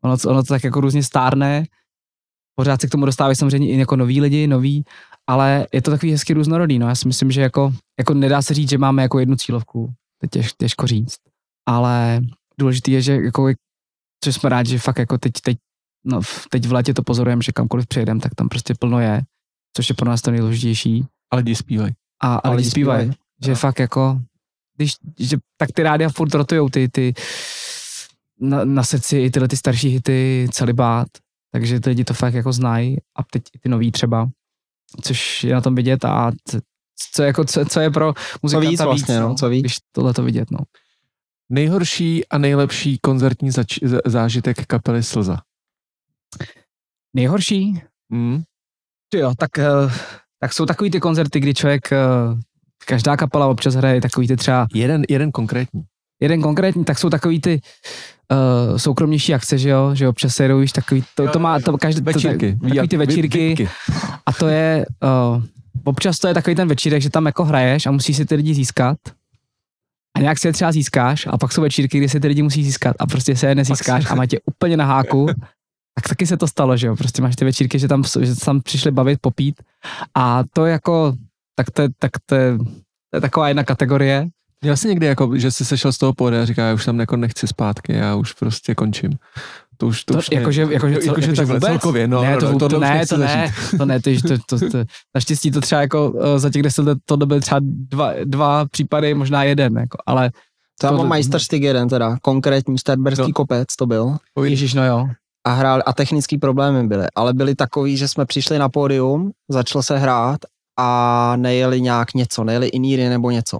ono, ono to tak jako různě stárne. Pořád se k tomu dostávají samozřejmě i jako noví lidi, noví, ale je to takový hezky různorodý. No. Já si myslím, že jako, jako nedá se říct, že máme jako jednu cílovku, to je těž, těžko říct. Ale důležité je, že jako, což jsme rádi, že fakt jako teď, teď, no, teď v létě to pozorujeme, že kamkoliv přijedeme, tak tam prostě plno je, což je pro nás to nejdůležitější. A lidi zpívají. A, a A lidi zpívají. zpívají. Že fakt jako, když, že, tak ty rádia furt rotujou ty, ty na, na seci i tyhle ty starší hity, celibát, takže ty lidi to fakt jako znají a teď i ty nový třeba, což je na tom vidět a c- co, jako, co, co je pro muzikanta víc vlastně, no, co víc. když tohle to vidět, no. Nejhorší a nejlepší koncertní zač- zážitek kapely Slza. Nejhorší? Mm. Jo, tak, eh, tak jsou takový ty koncerty, kdy člověk, eh, každá kapela občas hraje takový ty třeba Jeden, jeden konkrétní. jeden konkrétní, tak jsou takový ty uh, soukromnější akce, že jo, že občas se jedou, víš, takový, to, to má, to každý, to, Večírky. takový ty večírky a to je, uh, občas to je takový ten večírek, že tam jako hraješ a musíš si ty lidi získat a nějak si je třeba získáš a pak jsou večírky, kdy si ty lidi musí získat a prostě se je nezískáš a tě úplně na háku, <laughs> tak taky se to stalo, že jo, prostě máš ty večírky, že tam, že tam přišli bavit, popít a to je jako, tak to je, tak to je, to je taková jedna kategorie, Měl jsi někdy, jako, že jsi sešel z toho pódia a říká, já už tam jako nechci zpátky, já už prostě končím. To už, to, To, už jakože, jakože, cel, jakože jakože takhle vůbec? celkově, no, ne, to, no, vůbec, tohle to, už ne, to ne, to ne, to, to, to, to, naštěstí to třeba jako uh, za těch deset let to byly třeba dva, dva případy, možná jeden, jako, ale To já To- mám Majsterstyk jeden teda, konkrétní Starberský No. kopec to byl. Ježíš, no jo. A hrál a technický problémy byly, ale byly takový, že jsme přišli na pódium, začalo se hrát a nejeli nějak něco, nejeli iníry nebo něco.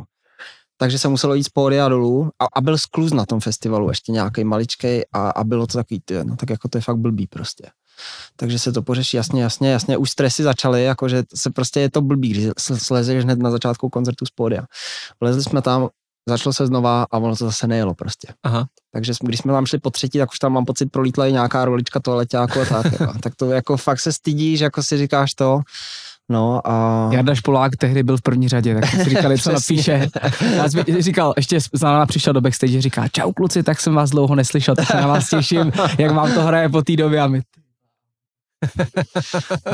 Takže se muselo jít z pódia dolů a, a byl skluz na tom festivalu ještě nějaký maličkej a, a bylo to takový, ty, no tak jako to je fakt blbý prostě. Takže se to pořeší jasně, jasně, jasně, už stresy začaly, jakože se prostě je to blbý, když sl- slezeš hned na začátku koncertu z pódia. Vlezli jsme tam, začalo se znova a ono to zase nejelo prostě. Aha. Takže když jsme tam šli po třetí, tak už tam mám pocit prolítla i nějaká rolička toaleťáku a tak. jo. tak to jako fakt se stydíš, jako si říkáš to. No a... Jarda Špolák tehdy byl v první řadě, tak si říkali, co <laughs> napíše. Já jsem říkal, ještě za náma přišel do backstage, říká, čau kluci, tak jsem vás dlouho neslyšel, tak se na vás těším, jak vám to hraje po té době a my,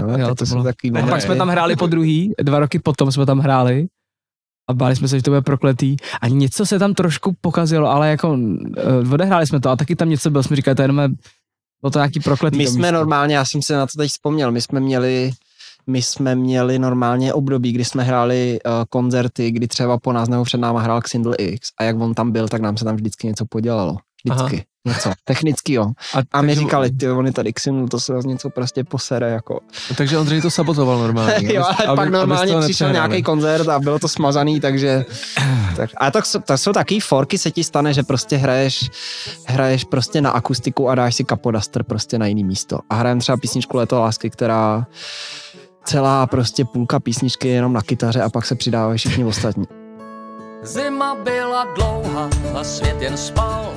No, Jo, to to bylo- takový A pak jsme tam hráli po druhý, dva roky potom jsme tam hráli a báli jsme se, že to bude prokletý. A něco se tam trošku pokazilo, ale jako uh, odehráli jsme to a taky tam něco bylo, jsme říkali, to je jenom bylo to nějaký prokletý. My jsme místo. normálně, já jsem se na to teď vzpomněl, my jsme měli my jsme měli normálně období, kdy jsme hráli uh, koncerty, kdy třeba po nás nebo před náma hrál Xindl X a jak on tam byl, tak nám se tam vždycky něco podělalo. Vždycky. Aha. Něco. Technicky jo. A my říkali, ty on je tady Xindl, to se vás něco prostě posere jako. Takže Ondřej to sabotoval normálně. <laughs> jo, ale aby- pak normálně přišel nějaký koncert a bylo to smazaný, takže... <clears throat> tak, a tak, jsou- to jsou takový forky, se ti stane, že prostě hraješ, hraješ prostě na akustiku a dáš si kapodaster prostě na jiný místo. A hrajeme třeba písničku Leto lásky, která celá prostě půlka písničky je jenom na kytaře a pak se přidávají všichni ostatní. Zima byla dlouhá a svět jen spal.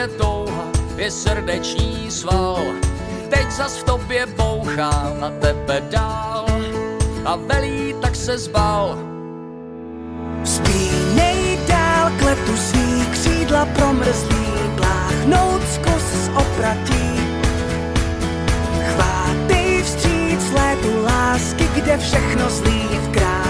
Tvoje touha, je srdeční sval. Teď zas v tobě bouchá na tebe dál. A velí, tak se zbal. Vzpínej dál k letu svý křídla promrzlý, pláchnout zkus opratí. Chvátej vstříc létu lásky, kde všechno zlý v krásný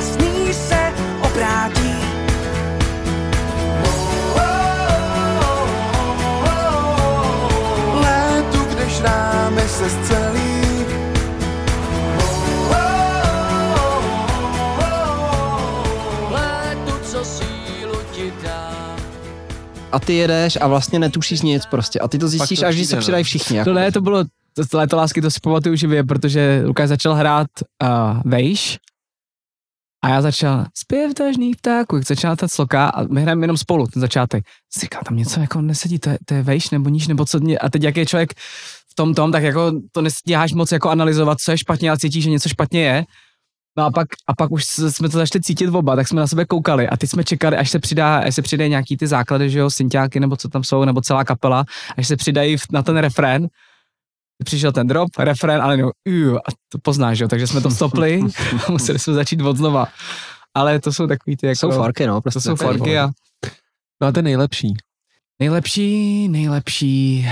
se zcelí. A ty jedeš a vlastně netušíš nic prostě. A ty to zjistíš, to až když se no. přidají všichni. Jako. To ne, to bylo, to, to léto lásky, to si pamatuju živě, protože Lukáš začal hrát uh, vejš a já začal zpěv tažných ptáků, jak začala ta sloka a my hrajeme jenom spolu, ten začátek. Říkal, tam něco jako nesedí, to je, to je vejš nebo níž, nebo co mě, a teď jak je člověk tom tom, tak jako to nestíháš moc jako analyzovat, co je špatně, ale cítíš, že něco špatně je. No a pak, a pak už jsme to začali cítit oba, tak jsme na sebe koukali a teď jsme čekali, až se přidá, až se přidají nějaký ty základy, že jo, synťáky nebo co tam jsou, nebo celá kapela, až se přidají na ten refrén, přišel ten drop, refrén, ale no, uh, a to poznáš, že jo, takže jsme to stopli <laughs> a museli jsme začít od znova. Ale to jsou takový ty jako... jsou forky, no. Prostě To jsou forky a No a ten nejlepší. Nejlepší, nejlepší...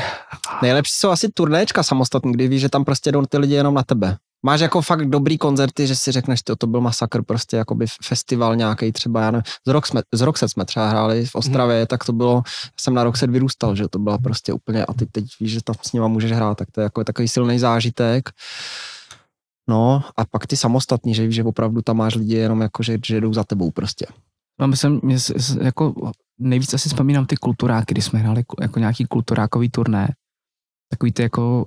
Nejlepší jsou asi turnéčka samostatný, kdy víš, že tam prostě jdou ty lidi jenom na tebe. Máš jako fakt dobrý koncerty, že si řekneš, to, to byl masakr, prostě jakoby festival nějaký třeba, já nevím, z, Rock jsme, z Roxet jsme třeba hráli v Ostravě, Mhm. mm. tak to bylo, jsem na Roxet vyrůstal, že to byla prostě úplně, a ty teď víš, že tam s nima můžeš hrát, tak to je jako takový silný zážitek. No a pak ty samostatní, že víš, že opravdu tam máš lidi jenom jako, že, že jdou za tebou prostě. No, myslím, mě s- s- jako nejvíc asi vzpomínám ty kulturáky, kdy jsme hráli jako nějaký kulturákový turné. Takový ty jako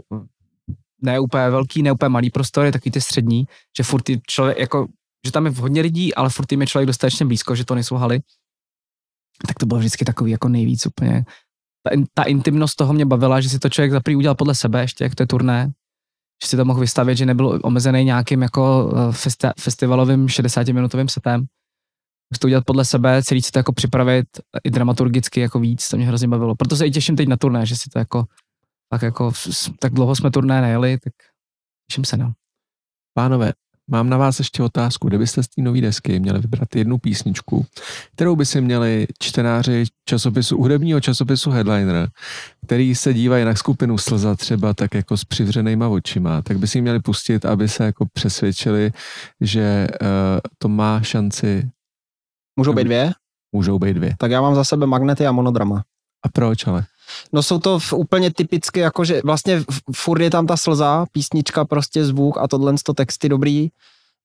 ne úplně velký, ne úplně malý prostory, takový ty střední, že furt ty člověk, jako, že tam je hodně lidí, ale furt jim je člověk dostatečně blízko, že to nejsou haly. Tak to bylo vždycky takový jako nejvíc úplně. Ta, ta intimnost toho mě bavila, že si to člověk zaprý udělal podle sebe, ještě jak to je turné, že si to mohl vystavit, že nebyl omezený nějakým jako eh, festi- festivalovým 60-minutovým setem. To udělat podle sebe, celý si to jako připravit i dramaturgicky jako víc, to mě hrozně bavilo. Proto se i těším teď na turné, že si to jako tak jako, tak dlouho jsme turné nejeli, tak těším se, no. Pánové, mám na vás ještě otázku. Kdybyste z té nové desky měli vybrat jednu písničku, kterou by si měli čtenáři časopisu, hudebního časopisu Headliner, který se dívají na skupinu Slza třeba tak jako s přivřenýma očima, tak by si měli pustit, aby se jako přesvědčili, že uh, to má šanci, Můžou být dvě? můžou být dvě. Tak já mám za sebe magnety a monodrama. A proč ale? No jsou to v, úplně typicky, jakože vlastně furt je tam ta slza, písnička, prostě zvuk a tohle to texty dobrý,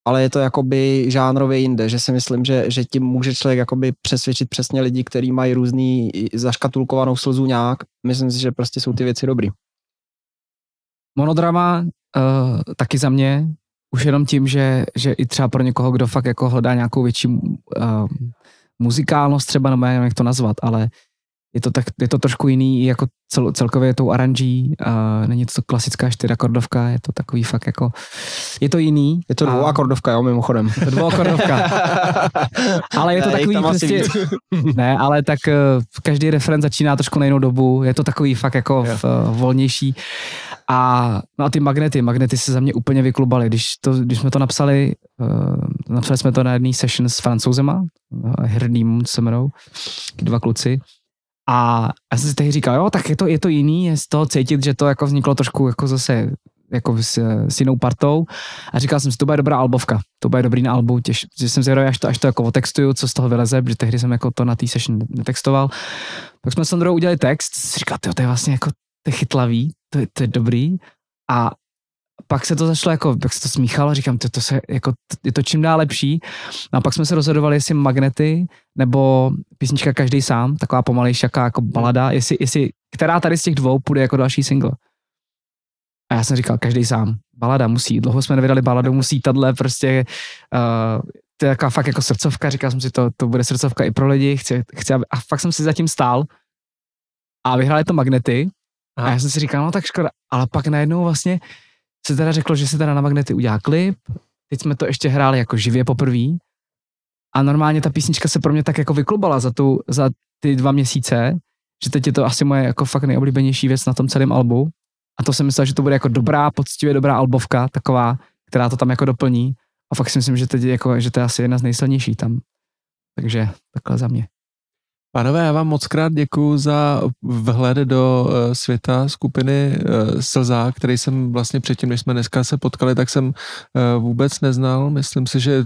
ale je to jakoby žánrově jinde, že si myslím, že, že tím může člověk jakoby přesvědčit přesně lidi, kteří mají různý zaškatulkovanou slzu nějak. Myslím si, že prostě jsou ty věci dobrý. Monodrama uh, taky za mě, už jenom tím, že, že i třeba pro někoho, kdo fakt jako hledá nějakou větší uh, muzikálnost třeba, nebo jak to nazvat, ale je to, tak, je to trošku jiný, jako cel, celkově tou aranží, uh, není to klasická čtyřakordovka, je to takový fakt jako, je to jiný. Je to a- dvouakordovka, jo, mimochodem. To dvouakordovka. <laughs> ale je to Ne, takový prostě, <laughs> ne, ale tak uh, každý referent začíná trošku na jinou dobu, je to takový fakt jako v, uh, volnější. A, no a ty magnety, magnety se za mě úplně vyklubaly. Když, to, když jsme to napsali, uh, napsali jsme to na jedné session s francouzema, uh, Hrdým se jmenou, dva kluci. A já jsem si tehdy říkal, jo, tak je to, je to jiný, je z toho cítit, že to jako vzniklo trošku jako zase jako s, s jinou partou. A říkal jsem si, to bude dobrá albovka, to bude dobrý na albu, těž, že jsem zvědavý, až to, až to jako otextuju, co z toho vyleze, protože tehdy jsem jako to na té session netextoval. Tak jsme s Sandrou udělali text, říkal, to je vlastně jako to je chytlavý, to je, to je dobrý. A pak se to začalo jako, jak se to smíchalo, říkám, to, to se, jako, je to čím dál lepší. No a pak jsme se rozhodovali, jestli magnety, nebo písnička Každý sám, taková pomalejší jako balada, jestli, jestli, která tady z těch dvou půjde jako další single. A já jsem říkal, každý sám. Balada musí. Dlouho jsme nevydali baladu, musí tahle prostě uh, to je taková fakt jako srdcovka, říkal jsem si, to, to bude srdcovka i pro lidi, chci, chci aby, a fakt jsem si zatím stál a vyhráli to magnety Aha. a já jsem si říkal, no tak škoda, ale pak najednou vlastně se teda řeklo, že se teda na magnety udělá klip, teď jsme to ještě hráli jako živě poprvé a normálně ta písnička se pro mě tak jako vyklubala za, tu, za ty dva měsíce, že teď je to asi moje jako fakt nejoblíbenější věc na tom celém albu a to jsem myslel, že to bude jako dobrá, poctivě dobrá albovka, taková, která to tam jako doplní. A fakt si myslím, že, teď jako, že to je asi jedna z nejsilnějších tam. Takže takhle za mě. Pánové, já vám moc krát děkuji za vhled do uh, světa skupiny uh, Slza, který jsem vlastně předtím, než jsme dneska se potkali, tak jsem uh, vůbec neznal. Myslím si, že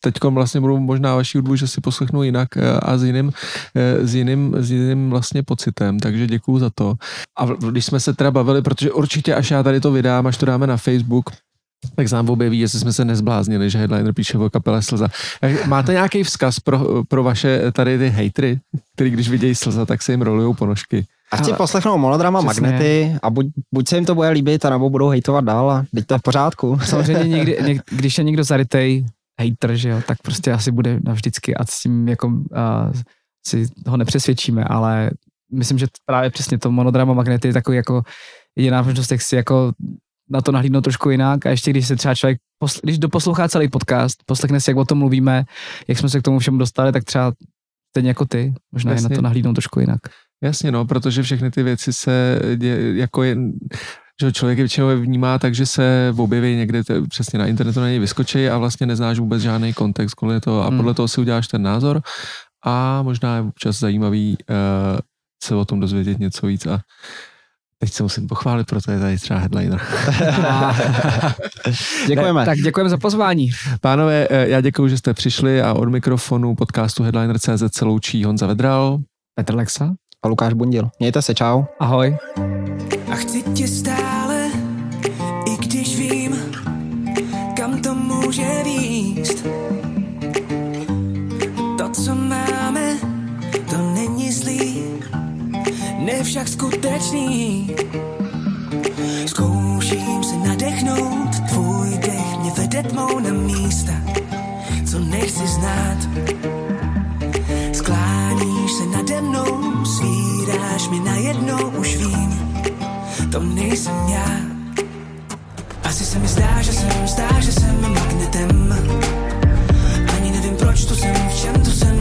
teď vlastně budu možná vaší hudbu, že si poslechnu jinak a s jiným, s, jiným, s jiným vlastně pocitem, takže děkuji za to. A když jsme se teda bavili, protože určitě až já tady to vydám, až to dáme na Facebook, tak nám objeví, jestli jsme se nezbláznili, že headliner píše o kapele Slza. Eh, máte nějaký vzkaz pro, pro vaše tady ty hejtry, který když vidějí Slza, tak se jim rolujou ponožky? A si poslechnou monodrama Přesně. Magnety a buď, buď se jim to bude líbit, anebo budou hejtovat dál a teď to je v pořádku. Samozřejmě někdy, něk, když je někdo zarytej hater, že jo, tak prostě asi bude navždycky a s tím jako uh, si ho nepřesvědčíme, ale myslím, že právě přesně to monodrama Magnety je takový jako jediná možnost, jak si jako na to nahlídnout trošku jinak a ještě když se třeba člověk, posl- když doposlouchá celý podcast, poslechne si, jak o tom mluvíme, jak jsme se k tomu všemu dostali, tak třeba stejně jako ty, možná Jasně. je na to nahlídnout trošku jinak. Jasně, no, protože všechny ty věci se dě, jako je, že člověk je většinou vnímá tak, že se objeví někde to, přesně na internetu na něj vyskočí a vlastně neznáš vůbec žádný kontext kvůli toho a hmm. podle toho si uděláš ten názor a možná je občas zajímavý uh, se o tom dozvědět něco víc a Teď se musím pochválit, proto je tady třeba headliner. <laughs> děkujeme. Tak děkujeme za pozvání. Pánové, eh, já děkuji, že jste přišli a od mikrofonu podcastu Headliner.cz se loučí Honza Vedral, Petr Lexa a Lukáš Bundil. Mějte se, čau. Ahoj. A chci tě stále, ne však skutečný. Zkouším se nadechnout, tvůj dech mě vede tmou na místa, co nechci znát. Skláníš se nade mnou, svíráš mi najednou, už vím, to nejsem já. Asi se mi zdá, že jsem, zdá, že jsem magnetem. Ani nevím, proč tu jsem, v čem tu jsem,